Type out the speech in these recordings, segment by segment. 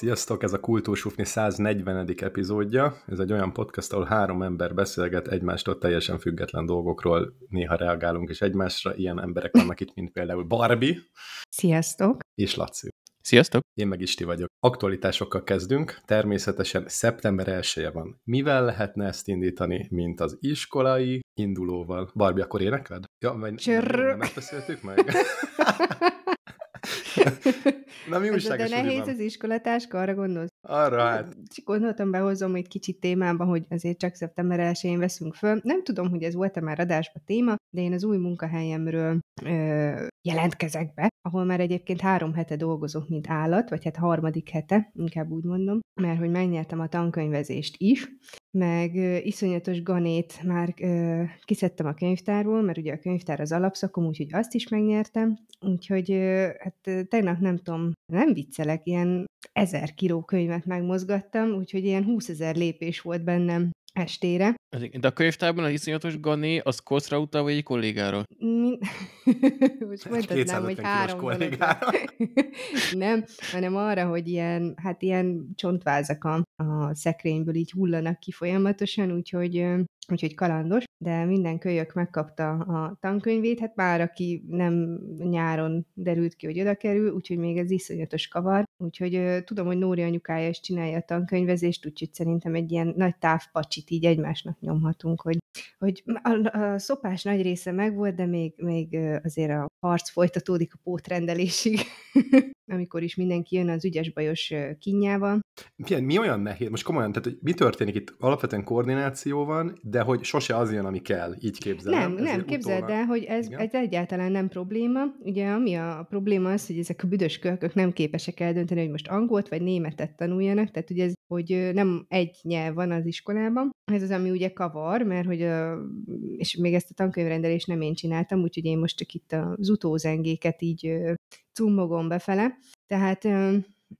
Sziasztok, ez a Kultúrsufni 140. epizódja. Ez egy olyan podcast, ahol három ember beszélget egymástól teljesen független dolgokról, néha reagálunk is egymásra. Ilyen emberek vannak itt, mint például Barbie. Sziasztok! És Laci. Sziasztok! Én meg Isti vagyok. Aktualitásokkal kezdünk. Természetesen szeptember 1 -e van. Mivel lehetne ezt indítani, mint az iskolai indulóval? Barbie, akkor énekled? Ja, vagy nem, nem beszéltük meg? Na, mi Ez de nehéz az iskolatáska, arra gondolsz? Arra hát. Csak gondoltam, behozom egy kicsit témába, hogy azért csak szeptember 1 veszünk föl. Nem tudom, hogy ez volt-e már adásba téma, de én az új munkahelyemről ö, jelentkezek be, ahol már egyébként három hete dolgozok, mint állat, vagy hát harmadik hete, inkább úgy mondom, mert hogy megnyertem a tankönyvezést is, meg ö, iszonyatos ganét már ö, kiszedtem a könyvtárból, mert ugye a könyvtár az alapszakom, úgyhogy azt is megnyertem, úgyhogy ö, hát tegnap nem tudom, nem viccelek, ilyen ezer kiló könyvet megmozgattam, úgyhogy ilyen 20 ezer lépés volt bennem estére. De a könyvtárban az iszonyatos Gané, az koszra utal, vagy egy kollégára? Most mondhatnám, hogy három kollégára. nem, hanem arra, hogy ilyen, hát ilyen csontvázak a, a szekrényből így hullanak ki folyamatosan, úgyhogy úgyhogy kalandos, de minden kölyök megkapta a tankönyvét, hát már aki nem nyáron derült ki, hogy oda kerül, úgyhogy még ez iszonyatos kavar, úgyhogy tudom, hogy Nóri anyukája is csinálja a tankönyvezést, úgyhogy szerintem egy ilyen nagy távpacsit így egymásnak nyomhatunk, hogy, hogy a, a szopás nagy része megvolt, de még, még azért a harc folytatódik a pótrendelésig, amikor is mindenki jön az ügyes-bajos kinyával. Mi, mi olyan nehéz? Most komolyan, tehát hogy mi történik itt? Alapvetően koordináció van, de hogy sose az jön, ami kell, így képzelem. Nem, nem, képzeld el, hogy ez, ez egyáltalán nem probléma. Ugye ami a probléma az, hogy ezek a büdös kölkök nem képesek eldönteni, hogy most angolt vagy németet tanuljanak, tehát ugye ez, hogy nem egy nyelv van az iskolában. Ez az, ami ugye kavar, mert hogy, és még ezt a tankönyvrendelést nem én csináltam, úgyhogy én most csak itt az utózengéket így cummogom befele. Tehát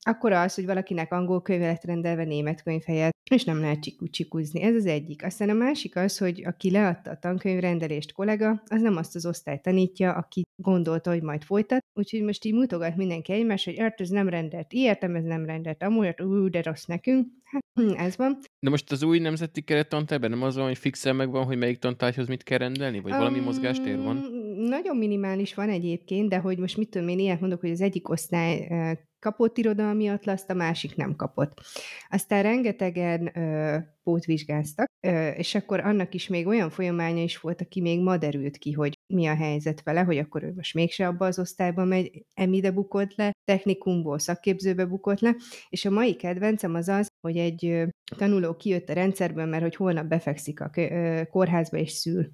akkor az, hogy valakinek angol könyv lett rendelve német könyv helyett, és nem lehet csikuzni. Ez az egyik. Aztán a másik az, hogy aki leadta a tankönyvrendelést kollega, az nem azt az osztályt tanítja, aki gondolta, hogy majd folytat. Úgyhogy most így mutogat mindenki egymás, hogy ért, ez nem rendelt ilyet, ez nem rendelt amúgy, ú, de rossz nekünk. Hát, hm, ez van. De most az új nemzeti kerettantárban nem az van, hogy fixen megvan, hogy melyik tantárgyhoz mit kell rendelni? Vagy um, valami mozgástér van? Nagyon minimális van egyébként, de hogy most mit tudom én, ilyet mondok, hogy az egyik osztály kapott irodalmi atlaszt, a másik nem kapott. Aztán rengetegen ö, pótvizsgáztak, ö, és akkor annak is még olyan folyamánya is volt, aki még ma derült ki, hogy mi a helyzet vele, hogy akkor ő most mégse abba az osztályba megy, emide bukott le, technikumból szakképzőbe bukott le, és a mai kedvencem az az, hogy egy tanuló kijött a rendszerből, mert hogy holnap befekszik a kórházba és szül.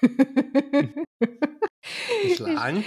És lány?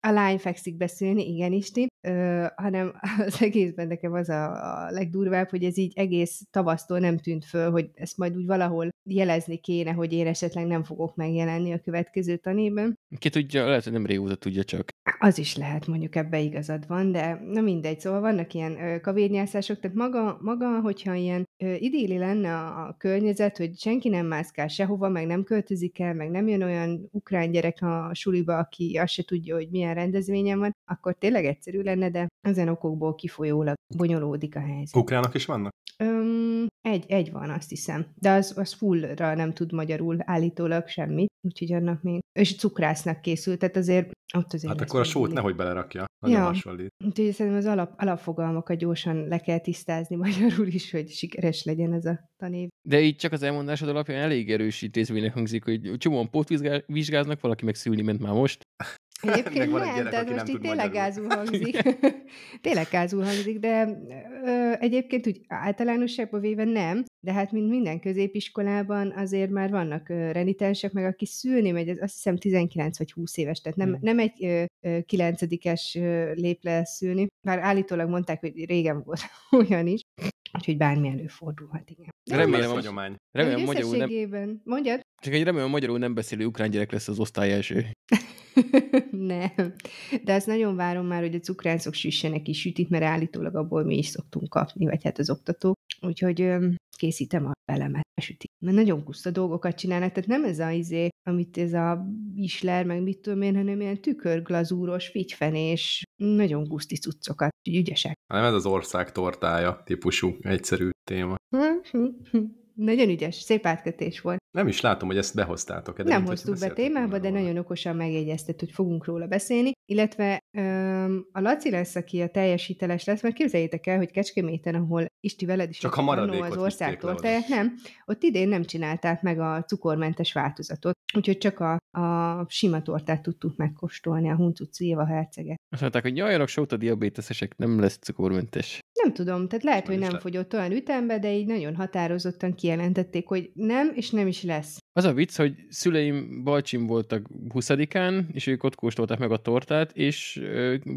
A lány fekszik beszélni, igen, Isti, ö, hanem az egészben nekem az a, a legdurvább, hogy ez így egész tavasztól nem tűnt föl, hogy ezt majd úgy valahol jelezni kéne, hogy én esetleg nem fogok megjelenni a következő tanében. Ki tudja, lehet, hogy nem régóta tudja csak. Az is lehet, mondjuk ebbe igazad van, de na mindegy, szóval vannak ilyen ö, kavérnyászások, tehát maga, maga hogyha ilyen ö, idéli lenne a, a környezet, hogy senki nem mászkál sehova, meg nem költözik el, meg nem jön olyan ukrán gyerek a suliba, aki azt se tudja, hogy milyen rendezvényen van, akkor tényleg egyszerű lenne, de ezen okokból kifolyólag bonyolódik a helyzet. Ukránok is vannak? Öm, egy, egy van, azt hiszem. De az, az fullra nem tud magyarul állítólag semmit, úgyhogy annak még... És cukrásznak készült, tehát azért ott azért... Hát akkor a sót nehogy belerakja. Nagyon ja. hasonlít. Úgyhogy szerintem az alap, alapfogalmakat gyorsan le kell tisztázni magyarul is, hogy sikeres legyen ez a tanév. De így csak az elmondásod alapján elég erős intézménynek hangzik, hogy csomóan pótvizsgáznak, valaki meg szülni ment már most. Egyébként nem, gyerek, tehát most így tényleg gázul hangzik. tényleg gázul hangzik, de ö, egyébként úgy általánosságban véve nem, de hát mint minden középiskolában azért már vannak renitensek, meg aki szülni megy, az azt hiszem 19 vagy 20 éves, tehát nem, hmm. nem egy 9 lép le szülni. Már állítólag mondták, hogy régen volt olyan is. Úgyhogy bármi előfordulhat, igen. De remélem, a hagyomány. Remélem, magyarul nem... Mondjad? Csak egy remélem, magyarul nem beszélő ukrán gyerek lesz az osztály első. nem. De azt nagyon várom már, hogy a cukrászok süssenek is sütit, mert állítólag abból mi is szoktunk kapni, vagy hát az oktatók. Úgyhogy készítem a belemet, süti. Mert nagyon kuszta dolgokat csinálnak, tehát nem ez a izé, amit ez a isler, meg mit tudom én, hanem ilyen tükörglazúros, figyfenés, nagyon guszti cuccokat, ügyesek. Nem ez az ország tortája típusú, egyszerű téma. Nagyon ügyes, szép átkötés volt. Nem is látom, hogy ezt behoztátok. De nem hoztuk be témába, de nagyon okosan megjegyeztet, hogy fogunk róla beszélni. Illetve öm, a Laci lesz, aki a teljes hiteles lesz, mert képzeljétek el, hogy Kecskeméten, ahol Isti veled is Csak a maradékot az országtortáját, nem, ott idén nem csinálták meg a cukormentes változatot, úgyhogy csak a, a sima tortát tudtuk megkóstolni, a huncuci Éva herceget. Azt mondták, hogy nyaljanak sót a diabéteszesek, nem lesz cukormentes. Nem tudom, tehát lehet, hogy nem fogyott olyan ütembe, de így nagyon határozottan kijelentették, hogy nem, és nem is lesz. Az a vicc, hogy szüleim Balcsin voltak 20-án, és ők ott kóstolták meg a tortát, és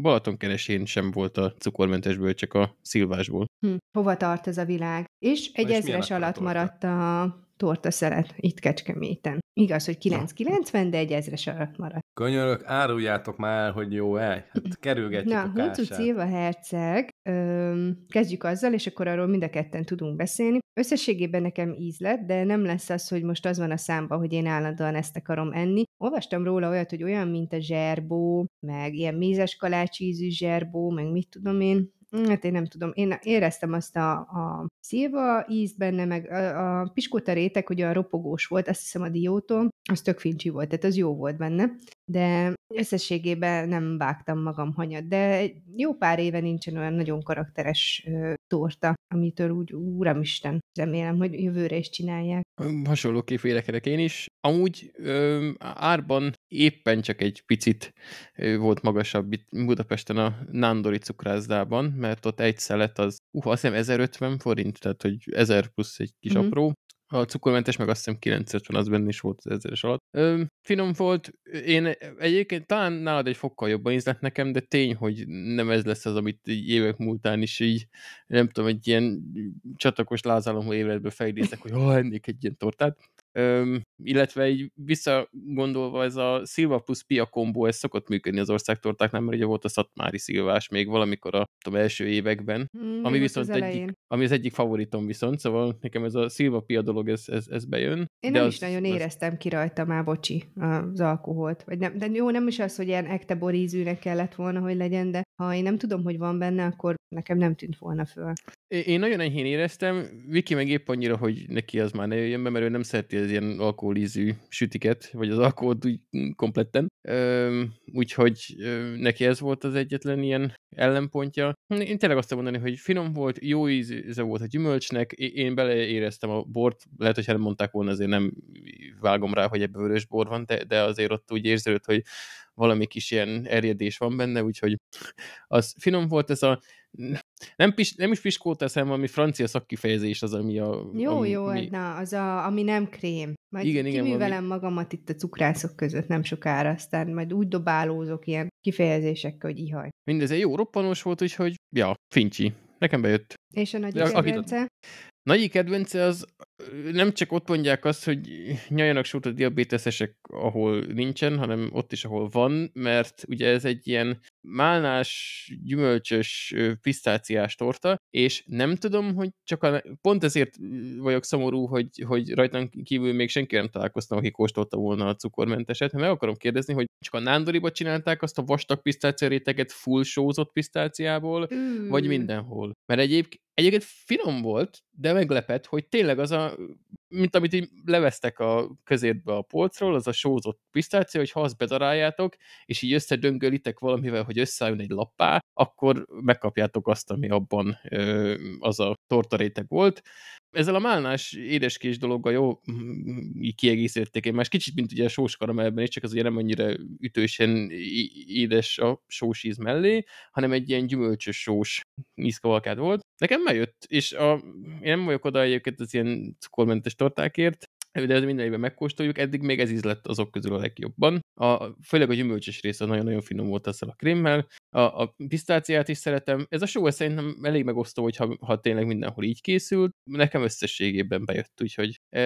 Balatonkeresén sem volt a cukormentesből, csak a szilvásból. Hm. Hova tart ez a világ? És egy ezres alatt maradt a torta szeret itt Kecskeméten. Igaz, hogy 990, de egy ezres alatt maradt. Könyörök, áruljátok már, hogy jó el. Hát kerülgetjük Na, a kását. Na, Herceg, öm, kezdjük azzal, és akkor arról mind a ketten tudunk beszélni. Összességében nekem íz lett, de nem lesz az, hogy most az van a számba, hogy én állandóan ezt akarom enni. Olvastam róla olyat, hogy olyan, mint a zserbó, meg ilyen mézes kalácsízű zserbó, meg mit tudom én, Hát én nem tudom, én éreztem azt a, a szilva ízt benne, meg a, a piskóta réteg, hogy a ropogós volt, azt hiszem a diótól, az tök fincsi volt, tehát az jó volt benne, de összességében nem vágtam magam hanyat, de jó pár éve nincsen olyan nagyon karakteres torta, amitől úgy, úramisten, remélem, hogy jövőre is csinálják. Hasonló vélekedek én is. Amúgy ö, árban éppen csak egy picit ö, volt magasabb itt Budapesten a Nándori cukrászdában, mert ott egy szelet az, uh, azt hiszem 1050 forint, tehát hogy 1000 plusz egy kis mm-hmm. apró, a cukormentes meg azt hiszem 950, az benne is volt az ezeres alatt. Ö, finom volt, én egyébként talán nálad egy fokkal jobban ízlett nekem, de tény, hogy nem ez lesz az, amit évek múltán is így, nem tudom, egy ilyen csatakos lázálomú évletből fejlődtek, hogy ha ennék egy ilyen tortát. Öm, illetve így visszagondolva ez a Silva plusz Pia kombó, ez szokott működni az országtortáknál, mert ugye volt a Szatmári szilvás még valamikor a tudom, első években, mm, ami viszont az egyik, ami az egyik favoritom viszont, szóval nekem ez a Silva Pia dolog, ez, ez, ez bejön. Én de nem az, is nagyon az... éreztem ki rajta már, bocsi, az alkoholt. Vagy nem, de jó, nem is az, hogy ilyen ekte borízűnek kellett volna, hogy legyen, de ha én nem tudom, hogy van benne, akkor nekem nem tűnt volna föl. Én nagyon enyhén éreztem, Viki meg épp annyira, hogy neki az már ne jöjjön be, mert ő nem szereti az ilyen alkoholízű sütiket, vagy az alkoholt úgy kompletten. Úgyhogy neki ez volt az egyetlen ilyen ellenpontja. Én tényleg azt mondani, hogy finom volt, jó íze volt a gyümölcsnek, én beleéreztem a bort, lehet, hogy nem mondták volna, azért nem vágom rá, hogy ebbe vörös bor van, de, de azért ott úgy érződött, hogy valami kis ilyen erjedés van benne, úgyhogy az finom volt ez a nem, pis, nem is piskóta eszem, ami francia szakkifejezés az, ami a... Jó, ami, jó, mi... na, az a, ami nem krém. Majd igen, igen, kiművelem valami... magamat itt a cukrászok között nem sokára, aztán majd úgy dobálózok ilyen kifejezésekkel, hogy ihaj. Mindez egy jó roppanós volt, úgyhogy, ja, fincsi. Nekem bejött. És a nagy kedvence? Nagyi kedvence az nem csak ott mondják azt, hogy nyaljanak sót a diabéteszesek, ahol nincsen, hanem ott is, ahol van, mert ugye ez egy ilyen málnás, gyümölcsös, pisztáciás torta, és nem tudom, hogy csak a, pont ezért vagyok szomorú, hogy, hogy rajtam kívül még senki nem találkoztam, aki kóstolta volna a cukormenteset, mert meg akarom kérdezni, hogy csak a nándoriba csinálták azt a vastag pisztácia réteget full sózott pisztáciából, mm. vagy mindenhol. Mert egyébként Egyébként finom volt, de meglepett, hogy tényleg az a, mint amit így levesztek a közértbe a polcról, az a sózott pisztácia, hogy ha azt bedaráljátok, és így összedöngölitek valamivel, hogy összeálljon egy lappá, akkor megkapjátok azt, ami abban ö, az a tortaréteg volt ezzel a málnás édeskés dologgal jó kiegészítették más kicsit, mint ugye a sós karamellben is, csak az ugye nem annyira ütősen édes a sós íz mellé, hanem egy ilyen gyümölcsös sós ízkavalkád volt. Nekem bejött, és a, én nem vagyok oda egyébként az ilyen cukormentes tortákért, de ez minden évben megkóstoljuk, eddig még ez ízlett azok közül a legjobban. A, főleg a gyümölcsös része nagyon-nagyon finom volt ezzel a krémmel. A, a pisztáciát is szeretem. Ez a só szerintem elég megosztó, hogyha ha tényleg mindenhol így készült. Nekem összességében bejött, úgyhogy e,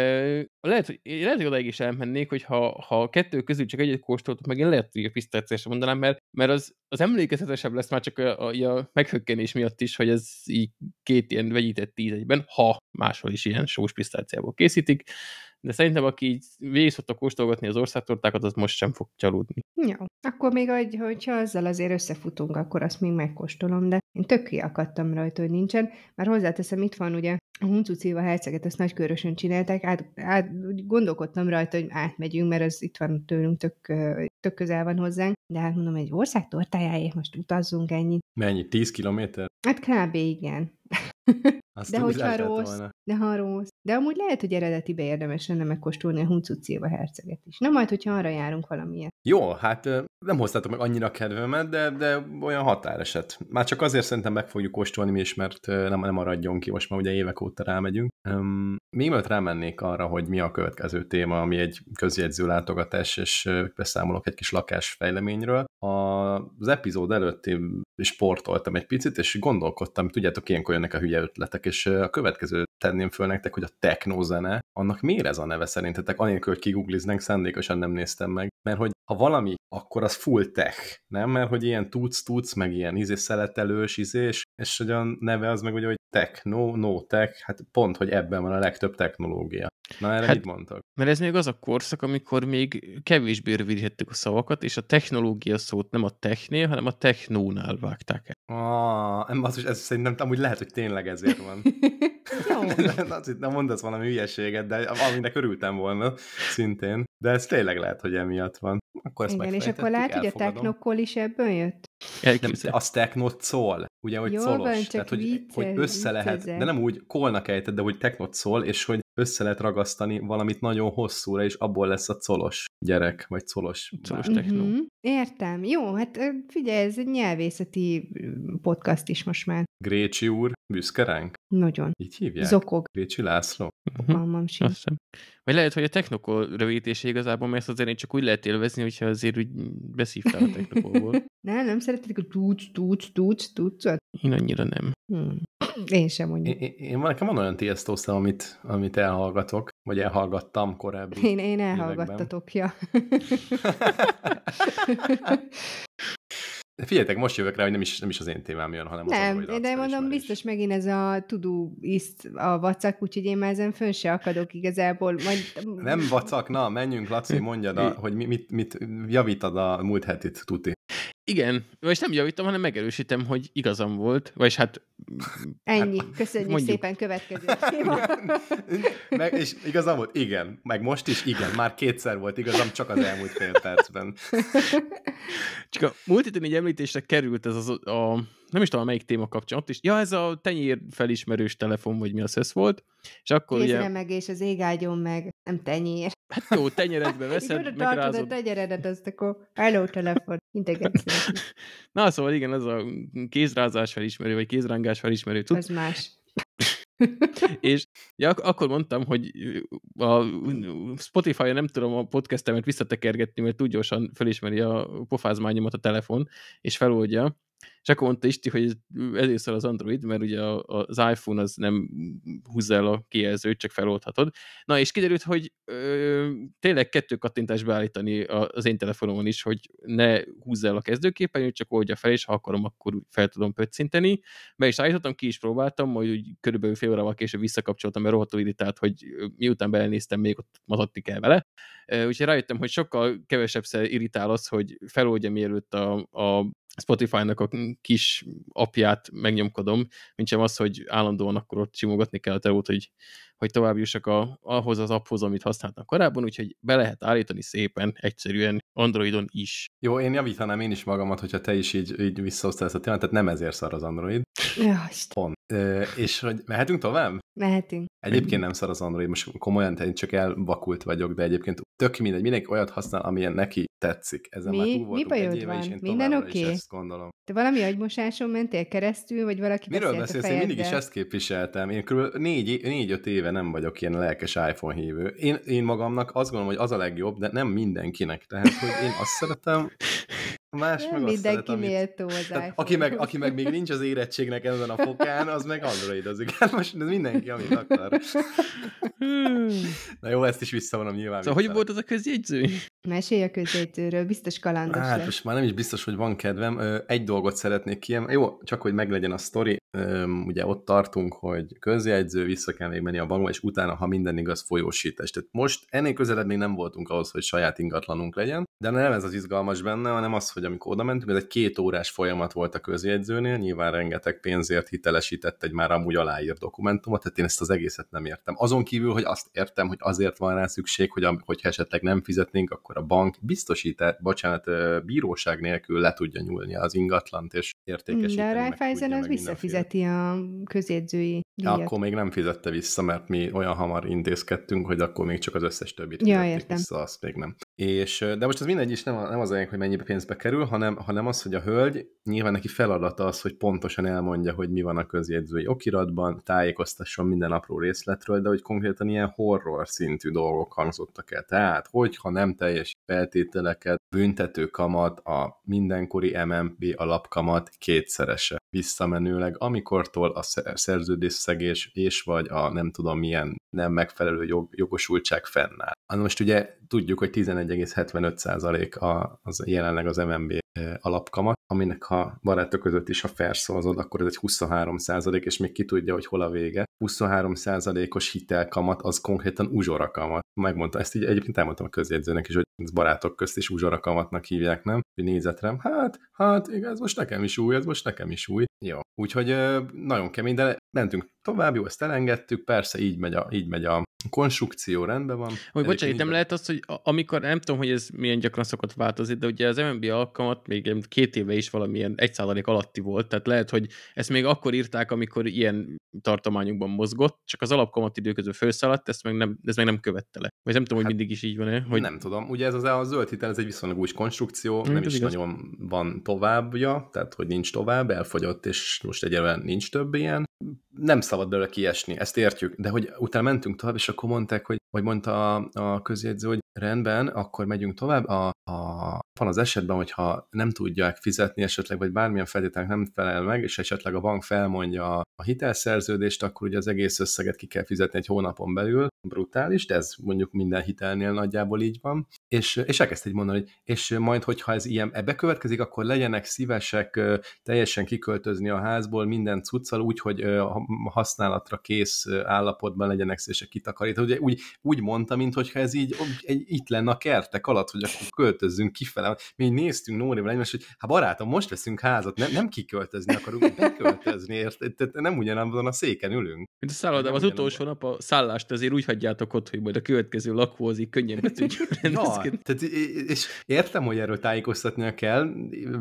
lehet, hogy, lehet, hogy odaig is elmennék, hogy ha, ha kettő közül csak egyet kóstoltok meg, én lehet, hogy a pisztáciát mondanám, mert, mert az az emlékezetesebb lesz már csak a, a, a meghökkenés miatt is, hogy ez így két ilyen vegyített tíz egyben, ha máshol is ilyen sós pisztáciából készítik, de szerintem aki így végig szokta kóstolgatni az országtortákat, az most sem fog csalódni. Jó, akkor még, hogy, hogyha azzal azért összefutunk, akkor azt még megkóstolom, de én tök kiakadtam rajta, hogy nincsen, mert hozzáteszem, itt van ugye a Huncu Szilva herceget, ezt nagykörösen csinálták, át, át, gondolkodtam rajta, hogy átmegyünk, mert ez itt van tőlünk, tök, tök közel van hozzánk, de hát mondom, egy ország tortájáért most utazzunk ennyit. Mennyi? 10 kilométer? Hát kb. igen. Azt de hogyha rossz, volna. de ha rossz. De amúgy lehet, hogy eredetibe érdemes lenne megkóstolni a huncucéva herceget is. Na majd, hogyha arra járunk valamiért. Jó, hát nem hoztátok meg annyira kedvemet, de, de olyan határeset. Már csak azért szerintem meg fogjuk kóstolni mi is, mert nem, nem maradjon ki, most már ugye évek óta rámegyünk. Um, még mielőtt rámennék arra, hogy mi a következő téma, ami egy közjegyző látogatás, és beszámolok egy kis lakásfejleményről. Az epizód előtt én sportoltam egy picit, és gondolkodtam, tudjátok, ilyenkor jönnek a hülye ötletek, és a következő tenném föl nektek, hogy a technózene, annak miért ez a neve szerintetek? Anélkül, hogy kigoogliznek, szándékosan nem néztem meg. Mert hogy ha valami, akkor az full tech, nem? Mert hogy ilyen tudsz, tudsz, meg ilyen izé szeletelős izés, és hogy a neve az meg ugye, hogy tech, no, tech, hát pont, hogy ebben van a legtöbb technológia. Na erre hát, mit mondtak? Mert ez még az a korszak, amikor még kevésbé rövidítettük a szavakat, és a technológia szót nem a technél, hanem a technónál vágták el. Ah, ez, ez szerintem amúgy lehet, hogy tényleg ezért van. nem mondasz valami hülyeséget, de aminek örültem volna szintén. De ez tényleg lehet, hogy emiatt van. Akkor ezt Igen, és akkor lehet, hogy a technokkol is ebből jött? Nem, az technot szól, ugye, hogy Jól szolos. Van, Tehát, hogy, vicces, hogy össze lehet, viccezek. de nem úgy kolnak ejted, de hogy technot szól, és hogy össze lehet ragasztani valamit nagyon hosszúra, és abból lesz a colos gyerek, vagy colos, colos techno. Uh-huh. Értem. Jó, hát figyelj, ez egy nyelvészeti podcast is most már. Grécsi úr, büszke ránk? Nagyon. Így hívják? Zokog. Grécsi László? Uh-huh. sincs. Vagy lehet, hogy a technokol rövidítése igazából, mert ezt azért csak úgy lehet élvezni, hogyha azért úgy beszívtál a technokolból. nem, nem szeretetek a tudsz, tudsz, tudsz, tudsz. Én annyira nem. Hmm. Én sem mondjuk. Én, én, nekem van olyan tiesto amit, amit elhallgatok, vagy elhallgattam korábban. Én, én elhallgattatok, ja. Figyeljetek, most jövök rá, hogy nem is, nem is az én témám jön, hanem nem, az Nem, de mondom, biztos megint ez a tudó iszt a vacak, úgyhogy én már ezen fönn se akadok igazából. Majd... Nem vacak, na, menjünk, Laci, mondjad, a, hogy mit, mit javítad a múlt hetit, tuti. Igen, vagy nem javítom, hanem megerősítem, hogy igazam volt, vagy hát... Ennyi, hát, köszönjük mondjuk. szépen, következő meg, és igazam volt? Igen. Meg most is igen. Már kétszer volt igazam, csak az elmúlt fél percben. Csak a múlt héten így említésre került ez az a nem is tudom, melyik téma kapcsán, ott is, ja, ez a tenyér felismerős telefon, vagy mi az össz volt, és akkor Kézre ugye... meg, és az áldjon meg, nem tenyér. Hát jó, tenyeredbe veszed, meg rázod. a tenyeredet, azt akkor hello telefon, integetsz. Na, szóval igen, az a kézrázás felismerő, vagy kézrángás felismerő. Tud? Az más. és ja, ak- akkor mondtam, hogy a Spotify-on nem tudom a podcastemet visszatekergetni, mert túl gyorsan felismeri a pofázmányomat a telefon, és feloldja, és akkor mondta Isti, hogy ezért szól az Android, mert ugye az iPhone az nem húzza el a kijelzőt, csak feloldhatod. Na, és kiderült, hogy ö, tényleg kettő kattintást beállítani az én telefonomon is, hogy ne húzza el a kezdőképernyőt, csak oldja fel, és ha akarom, akkor fel tudom pöccinteni. Be is állítottam, ki is próbáltam, majd úgy körülbelül fél órával később visszakapcsoltam, mert rohadtul irritált, hogy miután beelnéztem, még ott matadni kell vele. Úgyhogy rájöttem, hogy sokkal kevesebb irritál az, hogy feloldja mielőtt a, a Spotify-nak a kis apját megnyomkodom, mint sem az, hogy állandóan akkor ott simogatni kell a teót, hogy, hogy tovább jussak a, ahhoz az apphoz, amit használtam korábban, úgyhogy be lehet állítani szépen, egyszerűen Androidon is. Jó, én javítanám én is magamat, hogyha te is így, így visszahoztál ezt a témát, tehát nem ezért szar az Android. Ja, Pont. Ö, és hogy mehetünk tovább? Mehetünk. Egyébként nem szar az Android, most komolyan, én csak elvakult vagyok, de egyébként tök mindegy, mindenki olyat használ, amilyen neki tetszik. Ezen mi? már túl mi bajod van? Én Minden oké? Okay? ezt gondolom. Te valami agymosáson mentél keresztül, vagy valaki Miről beszélsz? Én mindig is ezt képviseltem. Én kb. négy, négy-öt éve nem vagyok ilyen lelkes iPhone hívő. Én, én magamnak azt gondolom, hogy az a legjobb, de nem mindenkinek. Tehát, hogy én azt szeretem, Más nem meg mindenki méltó az aki meg, aki meg még nincs az érettségnek ezen a fokán, az meg androidozik. Hát most ez mindenki, amit akar. Na jó, ezt is visszavonom nyilván. Szóval vissza. hogy volt az a közjegyző? Mesélj a közétőről, biztos kalandos Hát most már nem is biztos, hogy van kedvem. Egy dolgot szeretnék kiemelni. Jó, csak hogy meglegyen a sztori. Ugye ott tartunk, hogy közjegyző, vissza kell még menni a bankba, és utána, ha minden igaz, folyósítás. Tehát most ennél közelebb még nem voltunk ahhoz, hogy saját ingatlanunk legyen, de nem ez az izgalmas benne, hanem az, hogy amikor oda mentünk, ez egy két órás folyamat volt a közjegyzőnél, nyilván rengeteg pénzért hitelesített egy már amúgy aláírt dokumentumot, tehát én ezt az egészet nem értem. Azon kívül, hogy azt értem, hogy azért van rá szükség, hogy hogyha esetleg nem fizetnénk, akkor a bank biztosít, bocsánat, bíróság nélkül le tudja nyúlni az ingatlant, és értékesíteni. De a Raiffeisen az visszafizeti a közjegyzői díjat. Akkor még nem fizette vissza, mert mi olyan hamar intézkedtünk, hogy akkor még csak az összes többit ja, értem. vissza, azt még nem. És, de most az mindegy is nem, nem az olyan, hogy mennyi pénzbe kerül, hanem, hanem az, hogy a hölgy nyilván neki feladata az, hogy pontosan elmondja, hogy mi van a közjegyzői okiratban, tájékoztasson minden apró részletről, de hogy konkrétan ilyen horror szintű dolgok hangzottak el. Tehát, hogyha nem teljes feltételeket, büntető kamat, a mindenkori MMP alapkamat kétszerese visszamenőleg, amikortól a szerződésszegés és vagy a nem tudom milyen nem megfelelő jog, jogosultság fennáll. Most ugye tudjuk, hogy 11,75% az jelenleg az MMB alapkamat, aminek ha barátok között is, ha felszólzod, akkor ez egy 23 százalék, és még ki tudja, hogy hol a vége. 23 százalékos hitelkamat, az konkrétan uzsorakamat. Megmondta, ezt így egyébként elmondtam a közjegyzőnek is, hogy ez barátok közt is uzsorakamatnak hívják, nem? Hogy nézetrem, hát, hát, ez most nekem is új, ez most nekem is új. Jó, úgyhogy nagyon kemény, de mentünk tovább, jó, ezt elengedtük, persze így megy a, így megy a konstrukció, rendben van. Hogy bocsánat, nem lehet az, hogy amikor, nem tudom, hogy ez milyen gyakran szokott változni, de ugye az MNB alkalmat még két éve is valamilyen egy százalék alatti volt, tehát lehet, hogy ezt még akkor írták, amikor ilyen tartományokban mozgott, csak az alapkamat időközben felszaladt, ezt meg nem, ez meg nem követte le. Vagy nem tudom, hát, hogy mindig is így van-e. Hogy... Nem tudom. Ugye ez az a zöld hitel, ez egy viszonylag új konstrukció, nem, nem is igaz. nagyon van továbbja, tehát hogy nincs tovább, elfogyott, és most egyelőre nincs több ilyen nem szabad belőle kiesni, ezt értjük, de hogy utána mentünk tovább, és akkor mondták, hogy, vagy mondta a, a közjegyző, hogy rendben, akkor megyünk tovább, a, a, van az esetben, hogyha nem tudják fizetni esetleg, vagy bármilyen feltételnek nem felel meg, és esetleg a bank felmondja a, hitelszerződést, akkor ugye az egész összeget ki kell fizetni egy hónapon belül, brutális, de ez mondjuk minden hitelnél nagyjából így van, és, és elkezdte így mondani, és majd, hogyha ez ilyen ebbe következik, akkor legyenek szívesek teljesen kiköltözni a házból minden cuccal, úgy, hogy használatra kész állapotban legyenek szívesek kitakarítani. Ugye úgy, úgy mondta, mintha ez így egy, itt lenne a kertek alatt, hogy akkor költözzünk kifele. Mi így néztünk Nórival egymást, hogy hát barátom, most veszünk házat, nem, nem kiköltözni akarunk, beköltözni, érted? Tehát nem ugyanabban a széken ülünk. Mint a szállodában az utolsó nap a szállást azért úgy hagyjátok ott, hogy majd a következő lakózik könnyen be ja, tehát, és értem, hogy erről tájékoztatnia kell,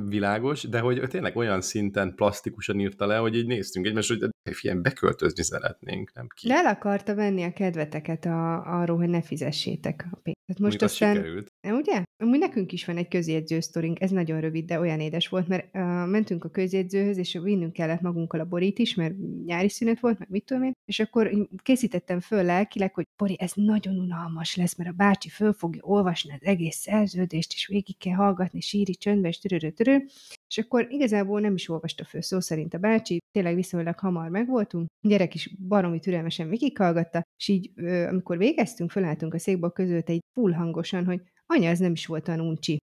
világos, de hogy tényleg olyan szinten plastikusan írta le, hogy így néztünk egymást, hogy ilyen beköltözni szeretnénk, nem ki. De el akarta venni a kedveteket a, arról, hogy ne fizessétek a pénzt. Tehát most aztán, sikerült. Ugye? Amúgy nekünk is van egy közjegyző sztorink, ez nagyon rövid, de olyan édes volt, mert uh, mentünk a közjegyzőhöz, és vinnünk kellett magunkkal a borit is, mert nyári szünet volt, meg mit tudom én, és akkor készítettem föl lelkileg, hogy Bori, ez nagyon unalmas lesz, mert a bácsi föl fogja olvasni az egész szerződést, és végig kell hallgatni, síri csöndbe, és törő, törő. És akkor igazából nem is olvasta föl szó szerint a bácsi, tényleg viszonylag hamar megvoltunk, a gyerek is baromi türelmesen végighallgatta, és így, amikor végeztünk, fölálltunk a székba között egy full hangosan, hogy anya, ez nem is volt olyan uncsi.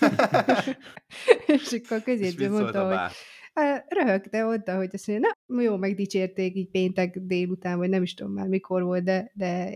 és akkor közétből mondta, hogy röhögte oda, hogy azt mondja, na, jó, megdicsérték így péntek délután, vagy nem is tudom már mikor volt, de, de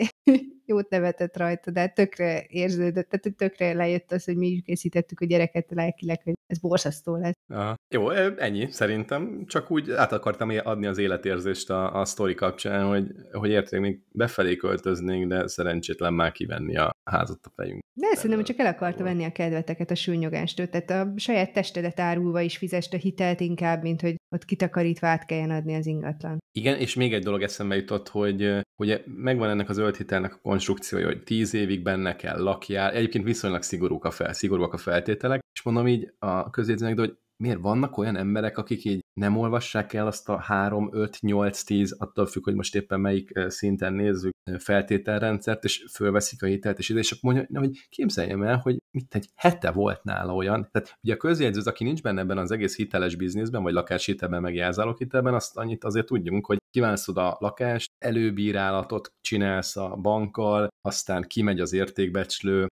jót nevetett rajta, de tökre érződött, tehát tökre lejött az, hogy mi is készítettük a gyereket lelkileg, hogy ez borzasztó lesz. Aha. Jó, ennyi szerintem. Csak úgy át akartam adni az életérzést a, a sztori kapcsán, hogy, hogy érték, még befelé költöznénk, de szerencsétlen már kivenni a házat a fejünk. De szerintem csak el akarta venni a kedveteket a súnyogástól, tehát a saját testedet árulva is fizest a hitelt inkább, mint hogy ott kitakarítva át kelljen adni az ingatlan. Igen, és még egy dolog eszembe jutott, hogy ugye megvan ennek az ölt hitelnek a konstrukciója, hogy tíz évig benne kell lakjál, egyébként viszonylag szigorúak a, fel, szigorúak a feltételek, és mondom így a közjegyzőnek, hogy miért vannak olyan emberek, akik így nem olvassák el azt a 3, 5, 8, 10, attól függ, hogy most éppen melyik szinten nézzük feltételrendszert, és fölveszik a hitelt, és, és akkor mondja, hogy képzeljem el, hogy mit egy hete volt nála olyan. Tehát ugye a közjegyző, aki nincs benne ebben az egész hiteles bizniszben, vagy lakáshitelben, meg hitelben, azt annyit azért tudjunk, hogy kívánszod a lakást, előbírálatot csinálsz a bankkal, aztán kimegy az értékbecslő,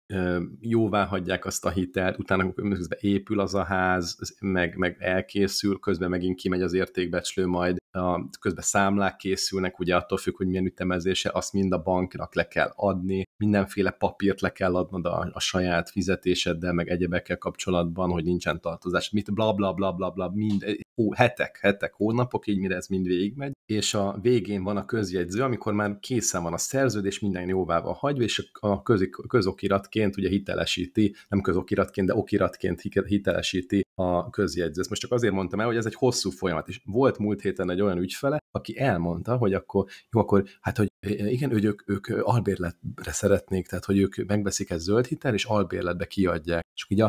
jóvá hagyják azt a hitelt, utána közben épül az a ház, meg, meg elkészül, közben megint kimegy az értékbecslő, majd a, közben számlák készülnek, ugye attól függ, hogy milyen ütemezése, azt mind a banknak le kell adni, mindenféle papírt le kell adnod a, a saját fizetéseddel, meg egyebekkel kapcsolatban, hogy nincsen tartozás, mit bla bla bla bla bla, mind, ó, hetek, hetek, hónapok, így mire ez mind végigmegy, és a végén van a közjegyző, amikor már készen van a szerződés, minden jóvá van hagyva, és a köz, közokiratként ugye hitelesíti, nem közokiratként, de okiratként hitelesíti a közjegyzőt. Most csak azért mondtam el, hogy ez egy hosszú folyamat, és volt múlt héten egy olyan ügyfele, aki elmondta, hogy akkor, jó, akkor, hát, hogy igen, hogy ők, ők albérletre szeretnék, tehát, hogy ők megveszik egy zöld hitel, és albérletbe kiadják. És ugye a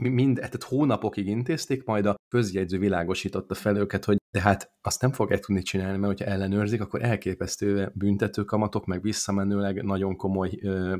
mind, tehát hónapokig intézték, majd a közjegyző világosította fel őket, hogy de hát azt nem fogják tudni csinálni, mert hogyha ellenőrzik, akkor elképesztő büntetőkamatok, meg visszamenőleg nagyon komoly